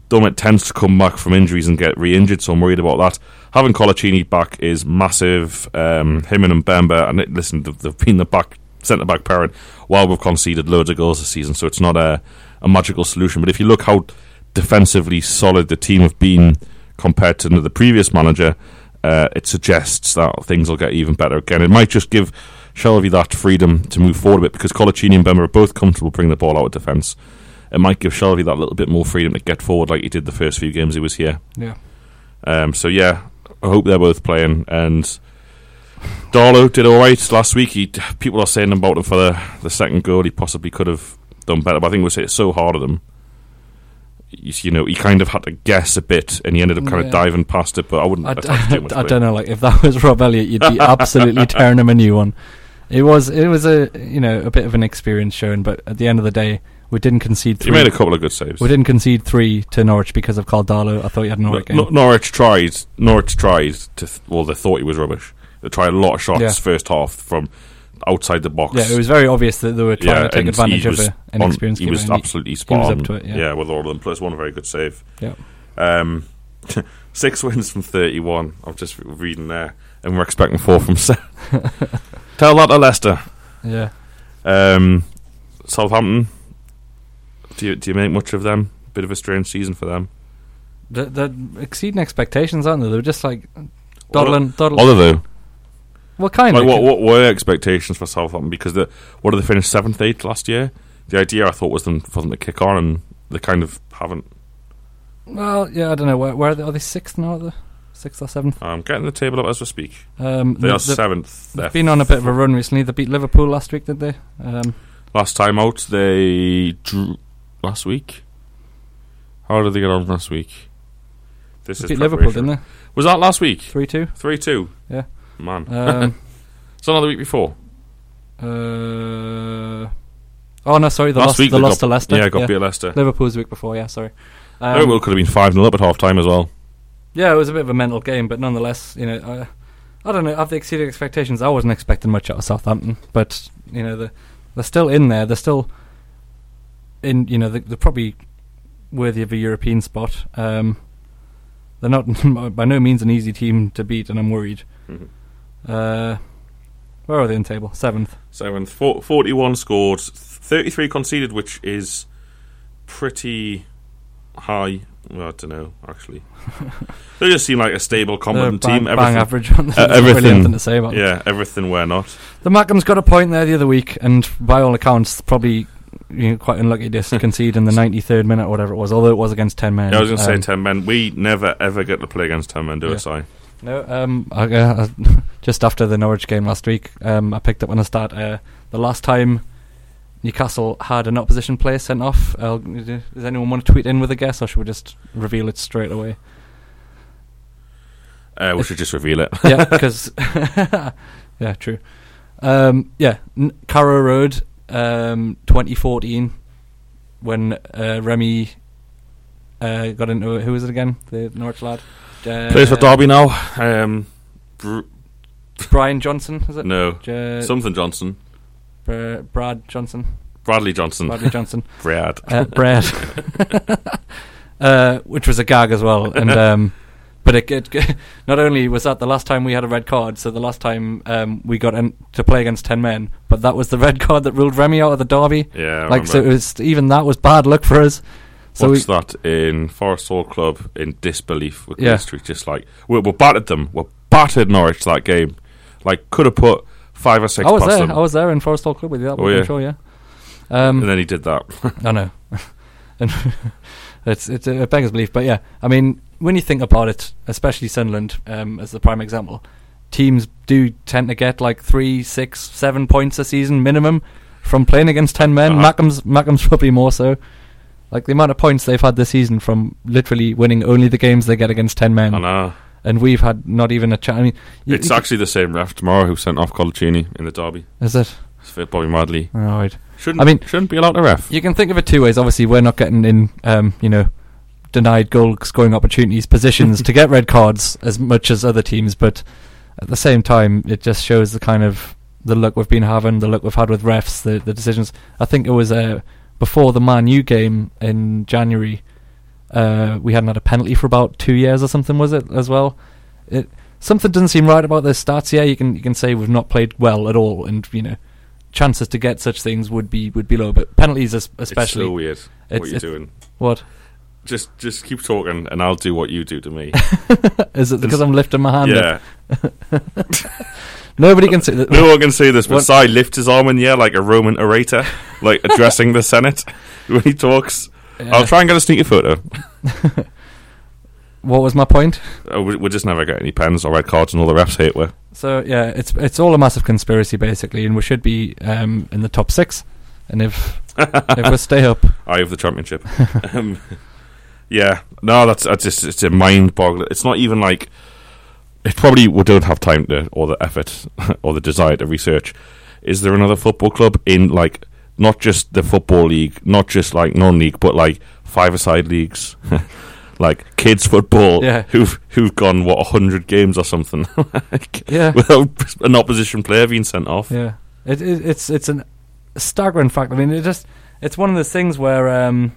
Dummett tends to come back from injuries and get re-injured, so I'm worried about that. Having Coloccini back is massive. Um, him and Mbemba, and it, listen, they've, they've been the back centre back parent while we've conceded loads of goals this season, so it's not a, a magical solution. But if you look how defensively solid the team have been compared to the previous manager, uh, it suggests that things will get even better again. It might just give Shelvey that freedom to move forward a bit because Coloccini and Mbemba are both comfortable bringing the ball out of defence. it might give Shelvey that little bit more freedom to get forward like he did the first few games he was here. Yeah. Um, so yeah, I hope they're both playing. And Darlow did all right last week. He people are saying about him for the, the second goal. He possibly could have done better, but I think was hit so hard at him. You, you know, he kind of had to guess a bit, and he ended up kind Yeah. of diving past it. But I wouldn't I, too much. I don't know. Like if that was Rob Elliott, you'd be absolutely tearing him a new one. It was it was a you know a bit of an experience shown, but at the end of the day, we didn't concede He three. made a couple of good saves. we didn't concede three to Norwich because of Karl Darlow. I thought you had an No- game. no- Norwich tried. Norwich tried to. Th- well, they thought he was rubbish. They tried a lot of shots Yeah. first half from outside the box. yeah, it was very obvious that they were trying to take advantage of an on- experienced He was and he- absolutely spot was on. up to it, yeah. with all of them. Plus one very good save. Yeah. Um, six wins from thirty-one. I'm just reading there, and we're expecting four from seven. Tell that to Leicester. yeah. Um, Southampton. Do you do you make much of them? Bit of a strange season for them. They're, they're exceeding expectations, aren't they? They're just like What dawdling, dawdling. What are Well, kind Like of. what, what were expectations for Southampton? Because the what did they finish seventh, eighth last year? The idea I thought was them for them to kick on, and they kind of haven't. Well, yeah, I don't know. Where, where are they? Are they sixth now? Are they sixth or seventh? I'm getting the table up as we speak. Um, They are seventh. They've been on a bit of a run recently. They beat Liverpool last week, did they? Um, Last time out, they drew last week. How did they get on last week? This they is beat Liverpool, didn't they? Was that last week? Three two. Three two. Yeah. Man, Um, it's not the week before. uh, oh no, sorry, the last lost. week the lost got, to Leicester. Yeah, got beat at Leicester. Liverpool's the week before. Yeah, sorry. Um, Liverpool could have been five 0 up at half time as well. Yeah, it was a bit of a mental game, but nonetheless, you know, I, I don't know. I've they exceeded expectations? I wasn't expecting much out of Southampton, but you know, they're, they're still in there. They're still in. You know, they're, they're probably worthy of a European spot. Um, they're not by no means an easy team to beat, and I'm worried. Mhm. Uh, where are they in the table? Seventh. Seventh, Four- 41 scored, 33 conceded, which is pretty high. Well, I don't know, actually. they just seem like a stable, competent bang, team. bang Everything, average. on uh, really everything- anything to say about them. yeah, everything we're not. The Mackems got a point there the other week, and by all accounts, probably you know, quite unlucky to concede in the 93rd minute or whatever it was, although it was against 10 men. Yeah, I was going to say Um, 10 men. We never, ever get to play against 10 men, do Yeah. it, Si? No, um, I, uh, just after the Norwich game last week, um, I picked up on a stat. Uh, the last time Newcastle had an opposition player sent off, uh, does anyone want to tweet in with a guess, or should we just reveal it straight away? Uh, we should just reveal it. yeah, because yeah, true. Um, yeah, N- Carrow Road, um, 2014, when uh, Remy uh, got into who was it again? The Norwich lad. Uh, Plays for Derby now. Um, Br- Brian Johnson, is it? no, J- something Johnson. Br- Brad Johnson, Bradley Johnson. Bradley Johnson, Brad. uh, Brad, uh, which was a gag as well, and um, but it, it not only was that the last time we had a red card, so the last time um, we got in to play against ten men, but that was the red card that ruled Remy out of the derby. Yeah, I like so, it was even that was bad luck for us. So we, that in Forest Hall Club in disbelief with Yeah. Street. Just like we, we battered them. We battered Norwich that game. Like could have put five or six I was there. them. I was there in Forest Hall Club with you. That Oh, yeah. Sure. Yeah. Um, and then he did that. I know. and it's it's a beggars belief, but yeah, I mean, when you think about it, especially Sunderland um, as the prime example, teams do tend to get like three, six, seven points a season minimum from playing against ten men. Uh-huh. Mackem's Mackem's probably more so. Like the amount of points they've had this season from literally winning only the games they get against ten men, I know. and we've had not even a chance. I mean, you- It's you- actually the same ref tomorrow who sent off Coloccini in the derby. is it? It's for Bobby Madley. All right. Shouldn't I mean- shouldn't be allowed to ref. You can think of it two ways. Obviously, we're not getting in, um, you know, denied goal scoring opportunities, positions to get red cards as much as other teams. But at the same time, it just shows the kind of the luck we've been having, the luck we've had with refs, the the decisions. I think it was uh, before the Man U game in January. Uh, we hadn't had a penalty for about two years or something, was it as well? It something doesn't seem right about the stats. Yeah, you can you can say we've not played well at all, and you know chances to get such things would be would be low. But penalties, especially, it's so weird. It's- what you're doing? what Just just keep talking, and I'll do what you do to me. is it? Because I'm lifting my hand. yeah, Nobody can see that. No one can see this, but What- lifts his arm in the air like a Roman orator, like addressing the Senate when he talks. I'll try and get a sneaky photo. What was my point? Uh, we, we just never get any pens or red cards, and all the refs hate we. So yeah, it's it's all a massive conspiracy basically, and we should be um, in the top six. And if if we stay up, Eye of the championship. um, yeah, no, that's, that's just it's a mind boggle. It's not even like it probably we don't have time to or the effort or the desire to research. Is there another football club in like not just the football league, not just like non-league, but like five-a-side leagues, like kids football, Yeah. who've who've gone what hundred games or something, like, Yeah. without an opposition player being sent off. yeah, it, it it's it's an staggering fact. I mean, it just it's one of those things where um,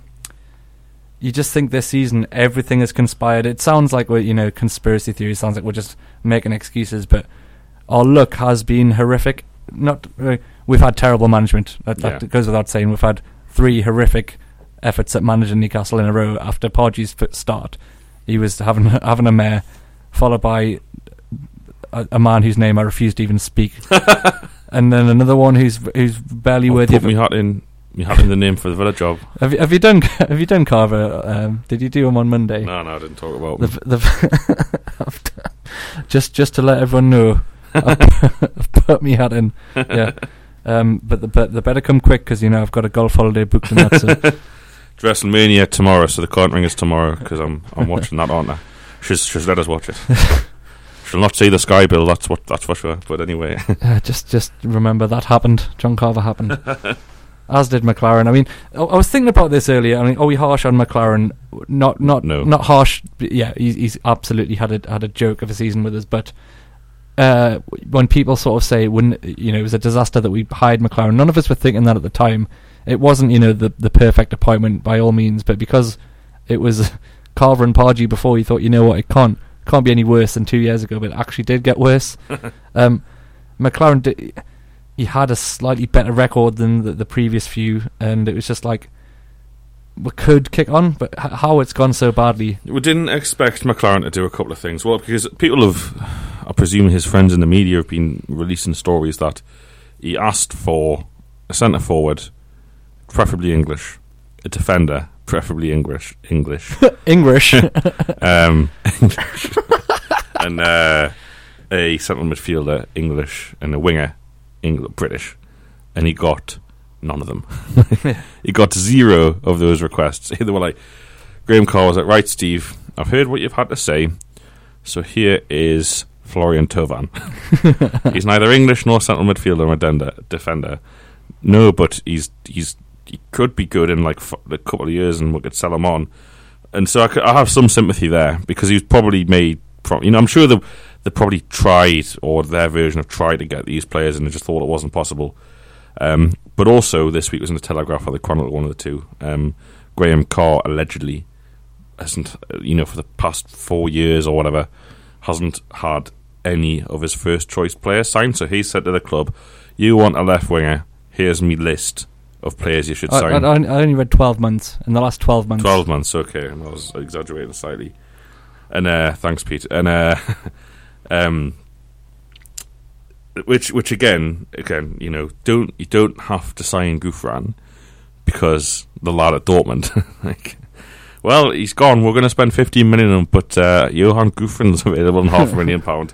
you just think this season everything is conspired. It sounds like we're you know conspiracy theory. Sounds like we're just making excuses, but our luck has been horrific. Not uh, we've had terrible management. That, that Yeah. goes without saying. We've had three horrific efforts at managing Newcastle in a row after Podgy's start. He was having having a mare, followed by a, a man whose name I refuse to even speak, and then another one who's who's barely I'll worthy put of. me hat in. Hat in the name for the villa job. Have you, have you done Have you done Carver? Um, did you do him on Monday? No, no, I didn't talk about. The, them. the just just to let everyone know, I've, I've put me hat in. Yeah, um, but the but the better come quick because you know I've got a golf holiday booked and that's it. WrestleMania tomorrow, so the current ring is tomorrow because I'm I'm watching that, aren't I? She's she's let us watch it. She'll not see the sky bill. That's what that's for sure. But anyway, Uh, just just remember that happened. John Carver happened. As did McClaren. I mean, I, I was thinking about this earlier. I mean, are we harsh on McClaren? Not, not, No. not harsh. Yeah, he's, he's absolutely had a had a joke of a season with us. But uh, when people sort of say, when you know, it was a disaster that we hired McClaren, none of us were thinking that at the time. It wasn't, you know, the the perfect appointment by all means, but because it was Carver and Pardew before, you thought, you know what, it can't can't be any worse than two years ago. But it actually did get worse. um, McLaren did, he had a slightly better record than the, the previous few, and it was just like we could kick on, but h- how it's gone so badly. we didn't expect McClaren to do a couple of things. Well, because people have, I presume, his friends in the media have been releasing stories that he asked for a centre forward, preferably English, a defender, preferably English, English. English, um, and uh, a central midfielder, English, and a winger, Engl- British, and he got none of them. he got zero of those requests. They were like, Graham Carr was like, right, Steve, I've heard what you've had to say, so here is Florian Thauvin. he's neither English nor central midfielder or defender. defender. No, but he's he's he could be good in like f- a couple of years, and we could sell him on and so I have some sympathy there because he was probably made from you know I'm sure they they probably tried or their version of tried to get these players and they just thought it wasn't possible. Um, but also this week was in the Telegraph or the Chronicle, one of the two. Um, Graham Carr allegedly hasn't uh, you know for the past four years or whatever hasn't had any of his first choice players signed. So he said to the club, "You want a left winger? Here's me list." Of players you should I, sign. I, I only read twelve months in the last twelve months. 12 months, okay. I was exaggerating slightly. And uh, thanks, Pete. And uh, um, which, which again, again, you know, don't you don't have to sign Gouffran because the lad at Dortmund, like, well, he's gone. We're going to spend 15 million on but uh, Yoan Gouffran's available in half a million pound.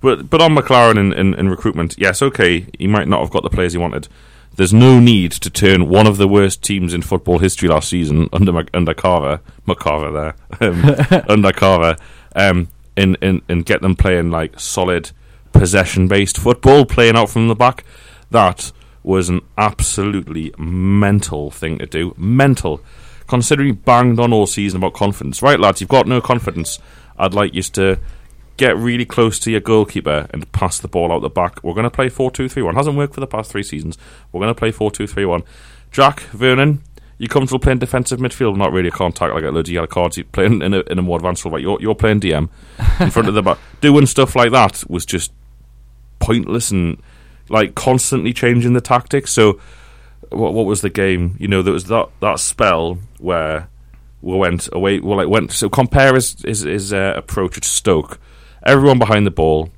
But but on McClaren in, in, in recruitment, yes, okay, he might not have got the players he wanted. There's no need to turn one of the worst teams in football history last season under under Carver, McCarver there, um, under Carver, um, and, and and get them playing like solid possession based football, playing out from the back. That was an absolutely mental thing to do. Mental, considering you banged on all season about confidence. Right, lads, you've got no confidence. I'd like you to get really close to your goalkeeper and pass the ball out the back. We're going to play 4 2 3 1. Hasn't worked for the past three seasons. We're going to play 4 2 3 1. Jack, Vurnon, you comfortable playing defensive midfield? Not really a contact like a loads of yellow cards. You're playing in a, in a more advanced role. Right? You're, you're playing DM in front of the back. Doing stuff like that was just pointless and like constantly changing the tactics. So, what, what was the game? You know, there was that, that spell where we went away. Well, like went. So compare his his, his uh, approach at Stoke. Everyone behind the ball,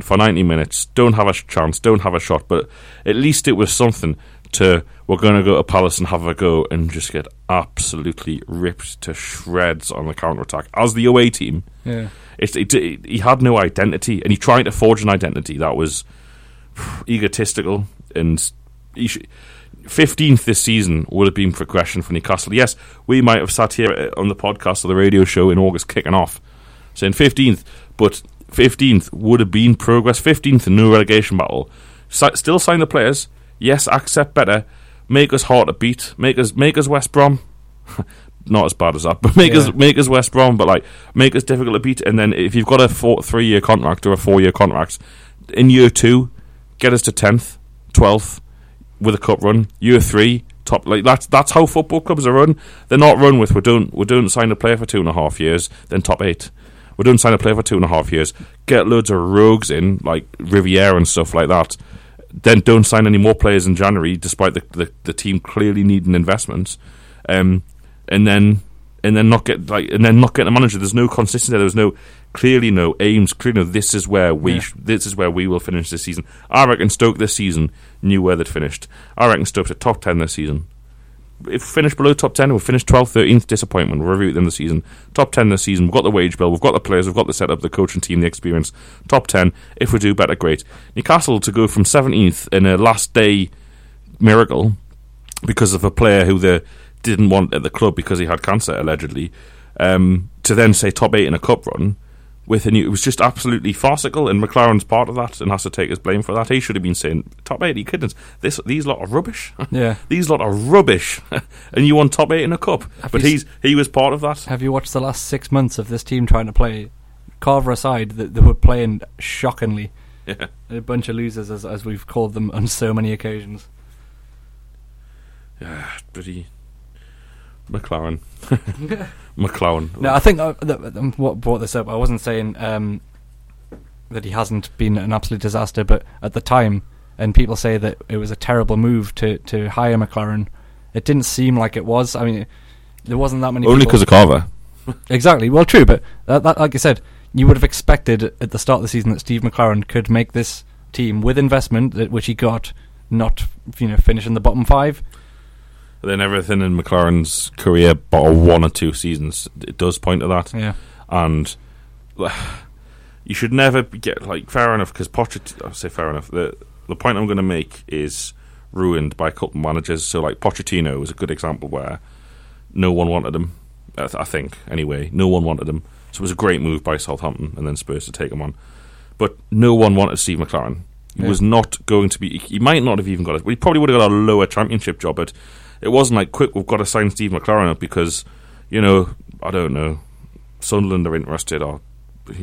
for 90 minutes, don't have a chance, don't have a shot, but at least it was something to we're going to go to Palace and have a go and just get absolutely ripped to shreds on the counter attack. As the away team, Yeah. it, it, it, he had no identity, and he tried to forge an identity that was egotistical and he sh- 15th this season would have been progression for Newcastle. Yes, we might have sat here uh, on the podcast or the radio show in August kicking off saying 15th, but 15th would have been progress. 15th in no relegation battle. Still sign the players. Yes, accept better. Make us hard to beat. Make us make us West Brom. Not as bad as that, but make Yeah. us make us West Brom. But like make us difficult to beat. And then if you've got a four, three year contract or a four year contract, in year two, get us to tenth, twelfth with a cup run. Year three, top like that's that's how football clubs are run. They're not run with we don't we don't sign a player for two and a half years, then top eight. We don't sign a player for two and a half years. Get loads of rogues in like Riviere and stuff like that. Then don't sign any more players in January, despite the the, the team clearly needing investments. Um, and then and then not get like and then not get a manager. There's no consistency. there. There's no clearly no aims. Clearly, no, this is where we Yeah. this is where we will finish this season. I reckon Stoke this season knew where they'd finished. I reckon Stoke's a top ten this season. If we finish below top ten, we'll finish 12th, 13th. Disappointment. We'll review it in the season. Top ten this season. We've got the wage bill. We've got the players. We've got the setup, the coaching team, the experience. Top ten. If we do better, great. Newcastle to go from 17th in a last day miracle because of a player who they didn't want at the club because he had cancer allegedly, um, to then say top eight in a cup run with a new, it was just absolutely farcical. And McClaren's part of that and has to take his blame for that. He should have been saying top eight. He couldn't. This these lot are rubbish. Yeah. these lot are rubbish. and you won top eight in a cup, Have but he's he was part of that. Have you watched the last six months of this team trying to play? Carver aside, that they were playing shockingly. Yeah. A bunch of losers, as, as we've called them on so many occasions. Yeah, bloody McClaren. McClaren. No, I think uh, th- th- what brought this up. I wasn't saying um, that he hasn't been an absolute disaster, but at the time, and people say that it was a terrible move to, to hire McClaren. It didn't seem like it was. I mean, there wasn't that many. Only because of Carver. Exactly. Well, true, but that, that, like I said, you would have expected at the start of the season that Steve McClaren could make this team with investment, that which he got, not you know finish in the bottom five. Then everything in McClaren's career, but one or two seasons, it does point to that. Yeah, And you should never get like fair enough because Pochettino. I say fair enough. The the point I'm going to make is ruined by a couple of managers. So like Pochettino was a good example where no one wanted him. I, th- I think anyway, no one wanted him. So it was a great move by Southampton and then Spurs to take him on. But no one wanted Steve McClaren. He Yeah. was not going to be. He might not have even got it. But he probably would have got a lower championship job, but it wasn't like quick. We've got to sign Steve McClaren up because you know I don't know Sunderland are interested or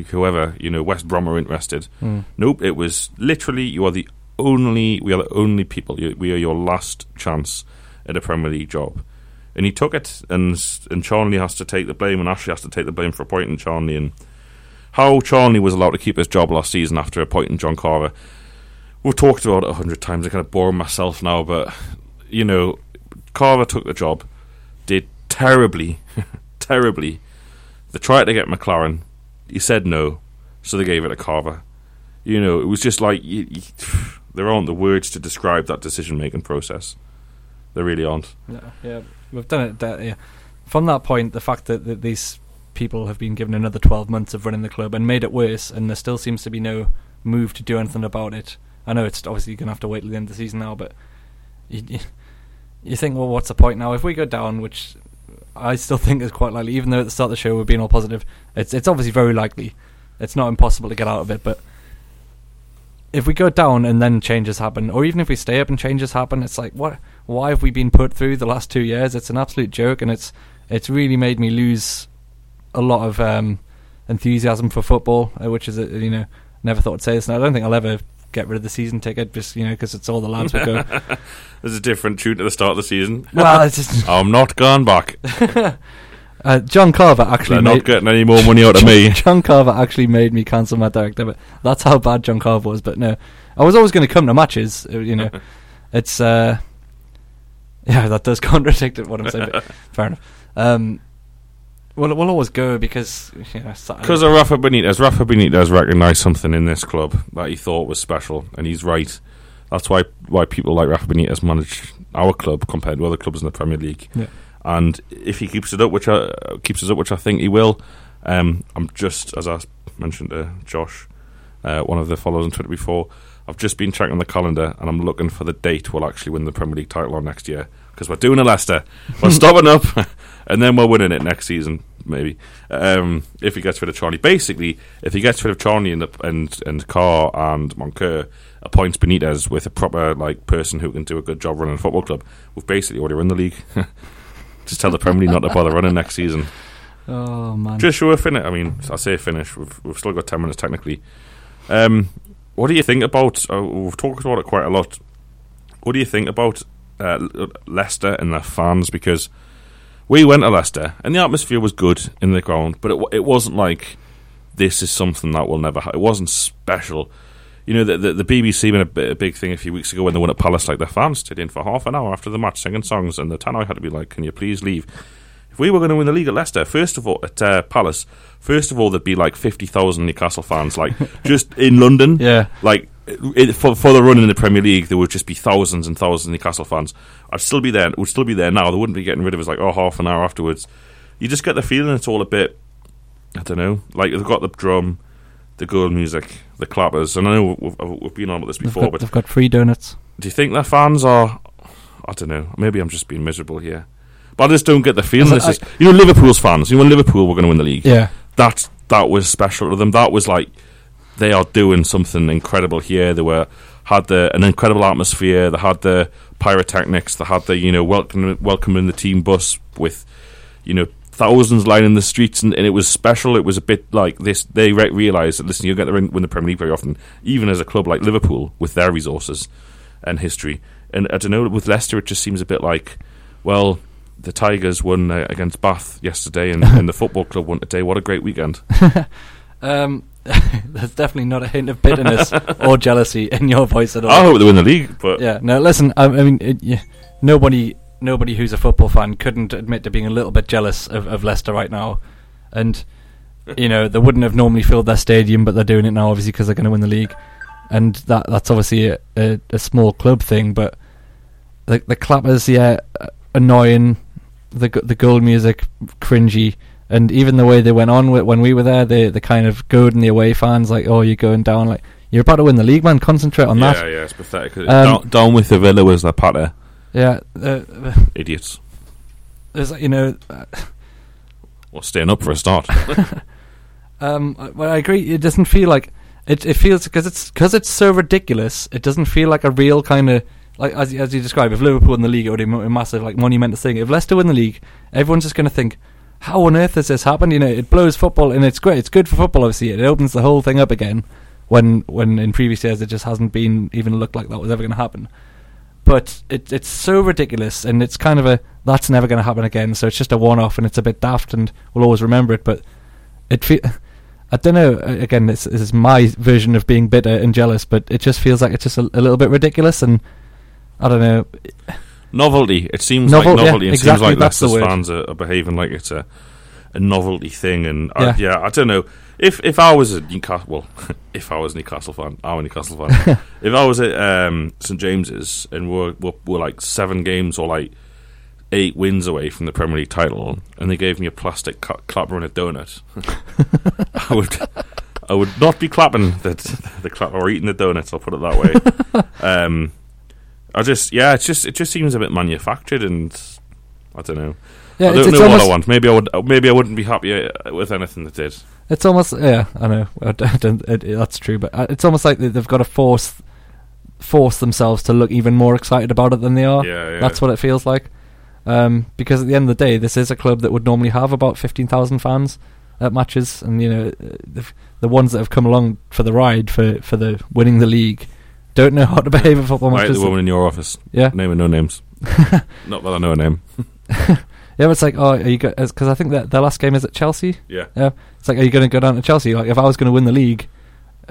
whoever you know West Brom are interested. Mm. Nope, it was literally you are the only we are the only people. You, we are your last chance at a Premier League job, and he took it. And and Charnley has to take the blame, and Ashley has to take the blame for appointing Charnley and how Charnley was allowed to keep his job last season after appointing John Carver. We've talked about it a hundred times. I kind of bore myself now, but you know, Carver took the job, did terribly, terribly. They tried to get McClaren. He said no, so they gave it to Carver. You know, it was just like you, you, there aren't the words to describe that decision-making process. There really aren't. yeah, yeah. We've done it. That, yeah. From that point, the fact that, that these people have been given another twelve months of running the club and made it worse, and there still seems to be no move to do anything about it. I know it's obviously going to have to wait till the end of the season now, but you, you, think, well, what's the point now? If we go down, which I still think is quite likely, even though at the start of the show we're being all positive, it's it's obviously very likely. It's not impossible to get out of it, but if we go down and then changes happen, or even if we stay up and changes happen, it's like what? Why have we been put through the last two years? It's an absolute joke, and it's it's really made me lose a lot of um, enthusiasm for football, uh, which is you know never thought I'd say this, and I don't think I'll ever get rid of the season ticket, just you know because it's all the lads would go. There's a different tune at the start of the season. well, it's just, I'm not going back. uh, John Carver actually They're made, not getting any more money out of me. John Carver actually made me cancel my direct debit. That's how bad John Carver was. But no, I was always going to come to matches. uh, You know, it's uh, yeah, that does contradict what I'm saying. But fair enough. Um, we'll, we'll always go because you know, Saturday- Because of Rafa Benitez, Rafa Benitez recognised something in this club that he thought was special, and he's right. That's why why people like Rafa Benitez manage our club compared to other clubs in the Premier League. Yeah. And if he keeps it up, which I, keeps us up, which I think he will, um, I'm just as I mentioned to Josh, uh, one of the followers on Twitter before. I've just been checking the calendar, and I'm looking for the date we'll actually win the Premier League title on next year because we're doing a Leicester. We're stopping up, and then we're winning it next season, maybe. Um, if he gets rid of Charlie, basically, if he gets rid of Charlie and and and Carr and Moncur, appoints Benitez with a proper like person who can do a good job running a football club, we've basically already run the league. Just tell the Premier League not to bother running next season. oh man, Just sure finish. I mean, I say finish. We've we've still got ten minutes technically. Um, what do you think about? Uh, we've talked about it quite a lot. What do you think about uh, Leicester and their fans? Because we went to Leicester and the atmosphere was good in the ground, but it it wasn't like this is something that will never. Ha- it wasn't special. You know, the, the, the BBC made a, a big thing a few weeks ago when they won at Palace. Like their fans stood in for half an hour after the match singing songs, and the tannoy had to be like, "Can you please leave?" If we were going to win the league at Leicester, first of all, at uh, Palace, first of all, there'd be like 50,000 Newcastle fans, like just in London. yeah, Like it, for, for the run in the Premier League, there would just be thousands and thousands of Newcastle fans. I'd still be there, would still be there now. They wouldn't be getting rid of us like, oh, half an hour afterwards. You just get the feeling it's all a bit, I don't know, like they've got the drum, the goal music, the clappers. And I know we've, we've been on about this they've before, got, but they've got free donuts. do you think their fans are? I don't know. Maybe I'm just being miserable here, but I just don't get the feeling. This I- is, you know, Liverpool's fans. You know, Liverpool were going to win the league, Yeah, that that was special to them. That was like they are doing something incredible here. They were had the an incredible atmosphere. They had the pyrotechnics. They had the you know welcoming welcoming the team bus with you know thousands lining the streets, and, and it was special. It was a bit like this. They re- realised that listen, you get to win win the Premier League very often, even as a club like Liverpool with their resources and history. And I don't know with Leicester, it just seems a bit like well. The Tigers won uh, against Bath yesterday, and, and the football club won today. What a great weekend! um, there's definitely not a hint of bitterness or jealousy in your voice at all. I hope they win the league, but Yeah, no, listen, I, I mean, it, yeah, nobody, nobody who's a football fan couldn't admit to being a little bit jealous of, of Leicester right now, and you know they wouldn't have normally filled their stadium, but they're doing it now, obviously because they're going to win the league, and that that's obviously a, a, a small club thing, but the the clappers, yeah, annoying, the the goal music cringy. And even the way they went on with, when we were there, they the kind of goading the away fans, like, "Oh, you're going down, like you're about to win the league, man. Concentrate on yeah, that." yeah, yeah, it's pathetic. Um, down, down with the Villa was their patter, Yeah, uh, uh, idiots. there's like, you know, uh, Well, staying up for a start. um, well, I agree. It doesn't feel like it. It feels because it's because it's so ridiculous. It doesn't feel like a real kind of like as as you describe. If Liverpool win the league, it would be a massive like monumental thing. If Leicester win the league, everyone's just going to think, "How on earth has this happened?" You know, it blows football, and it's great. It's good for football. Obviously, it opens the whole thing up again. When when in previous years it just hasn't been even looked like that was ever going to happen. But it, it's so ridiculous, and it's kind of a that's never going to happen again. So it's just a one-off, and it's a bit daft, and we'll always remember it. But it fe- I don't know. Again, this, this is my version of being bitter and jealous, but it just feels like it's just a, a little bit ridiculous, and I don't know. Novelty. It seems Novel- like yeah, novelty. it exactly, seems like that's the Leicester's word. fans are, are behaving like it's a, a novelty thing. And I, Yeah. yeah, I don't know. If if I was a Newcastle, well, if I was a Newcastle fan, I'm a Newcastle fan. if I was at um, St James's and we're, we're we're like seven games or like eight wins away from the Premier League title, and they gave me a plastic cu- clapper and a donut, I would I would not be clapping the the clapper or eating the donuts. I'll put it that way. um, I just yeah, it's just it just seems a bit manufactured, and I don't know. Yeah, I don't it's know almost what I want. Maybe I would. Maybe I wouldn't be happy with anything that did. it's almost yeah. I know I don't, I don't- it, it- that's true, but uh, it's almost like they- they've got to force force themselves to look even more excited about it than they are. Yeah, yeah. That's what it feels like. Um, because at the end of the day, this is a club that would normally have about fifteen thousand fans at matches, and you know uh, the, the ones that have come along for the ride for for the winning the league don't know how to behave at football Right, the woman in your office. Yeah, Name and no names. Not that I know a name. yeah. But it's like, oh, are you because I think that their last game is at Chelsea. Yeah. Yeah, it's like, are you going to go down to Chelsea? Like, if I was going to win the league,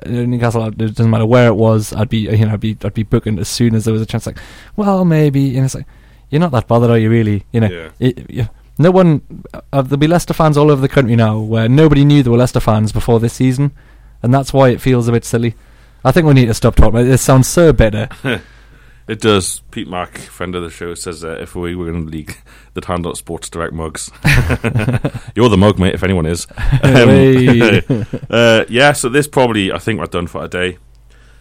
uh, Newcastle, it doesn't matter where it was, I'd be, you know, I'd be, I'd be booking as soon as there was a chance. Like, well, maybe, and it's like, you're not that bothered, are you really? You know, Yeah. it, you, no one. Uh, there'll be Leicester fans all over the country now, where nobody knew there were Leicester fans before this season, and that's why it feels a bit silly. I think we need to stop talking about it. This sounds so bitter. It does. Pete Mack, friend of the show, says uh, if we were in the league, they'd hand out Sports Direct mugs. You're the mug, mate, if anyone is. Um, uh, yeah, so this probably, I think we're done for today.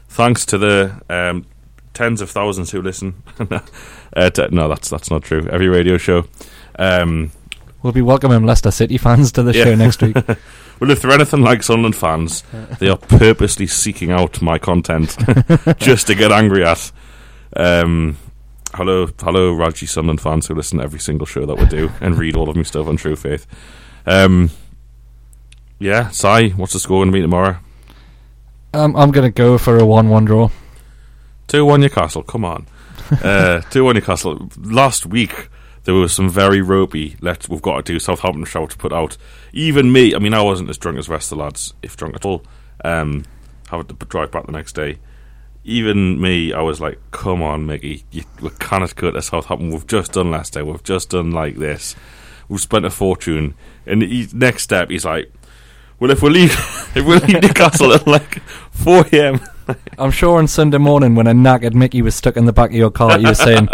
Thanks to the um, tens of thousands who listen. uh, no, that's that's not true. Every radio show. Um, we'll be welcoming Leicester City fans to the Yeah. show next week. Well, if they're anything like Sunderland fans, they are purposely seeking out my content just to get angry at. Um, hello, hello, Raji Sunderland fans who listen to every single show that we do and read all of my stuff on True Faith. Um, yeah, Si, what's the score going to be tomorrow? um, I'm going to go for a 1 1 draw. 2 1 Newcastle, come on. Uh, 2 1 Newcastle. Last week, there was some very ropey, let's, we've got to do Southampton shout to put out. Even me, I mean, I wasn't as drunk as the rest of the lads, if drunk at all, um, having to drive back the next day. Even me, I was like, come on, Mickey, you, we cannot go to Southampton. We've just done last day. we've just done like this. We've spent a fortune. And he, next step, he's like, well, if we leave, if we leave Newcastle at like 4 a.m., I'm sure on Sunday morning when a knackered Mickey was stuck in the back of your car, you were saying,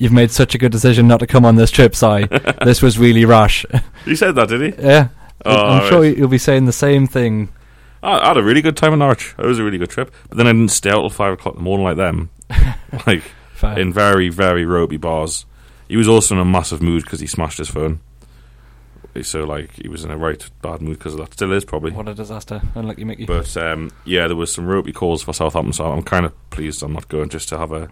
You've made such a good decision not to come on this trip, Si. This was really rash. he said that, did he? yeah. Oh, I'm right. sure you'll be saying the same thing. I, had a really good time in Norwich. It was a really good trip. But then I didn't stay out till five o'clock in the morning like them. like Fair. in very, very ropey bars. He was also in a massive mood because he smashed his phone. So like he was in a right bad mood because of that. Still is probably. What a disaster. Unlucky Mickey. But um, yeah, there was some ropey calls for Southampton, so I'm kind of pleased I'm not going just to have a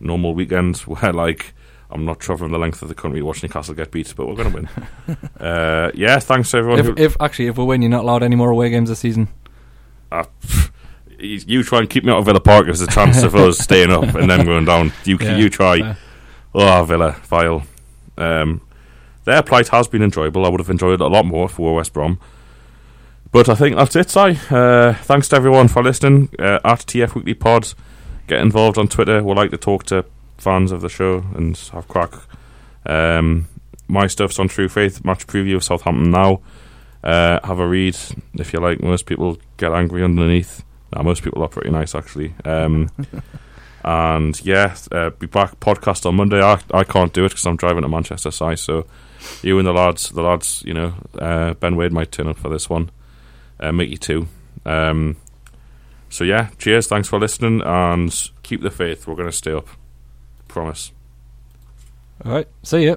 normal weekend where like I'm not travelling the length of the country watching watch Newcastle get beat, but we're going to win. uh, yeah, thanks to everyone. if, who, if actually if we win, you're not allowed any more away games this season. uh, you try and keep me out of Villa Park. There's a chance of us staying up and then going down. You Yeah, you try. fair. Oh, Villa, vile. Um, their plight has been enjoyable. I would have enjoyed it a lot more for West Brom. But I think that's it, Si. Uh, thanks to everyone for listening. Uh, at TF Weekly Pod, get involved on Twitter. We like to talk to fans of the show and have crack. Um, my stuff's on True Faith, match preview of Southampton now. Uh, have a read if you like. Most people get angry underneath. Nah, most people are pretty nice, actually. Um, and yeah, uh, be back podcast on Monday. I, I can't do it because I'm driving to Manchester, Si. So you and the lads, the lads, you know, uh, Ben Wade might turn up for this one. Uh, Mickey too. Um, so yeah, cheers. Thanks for listening and keep the faith. We're going to stay up. Promise. All right. See ya.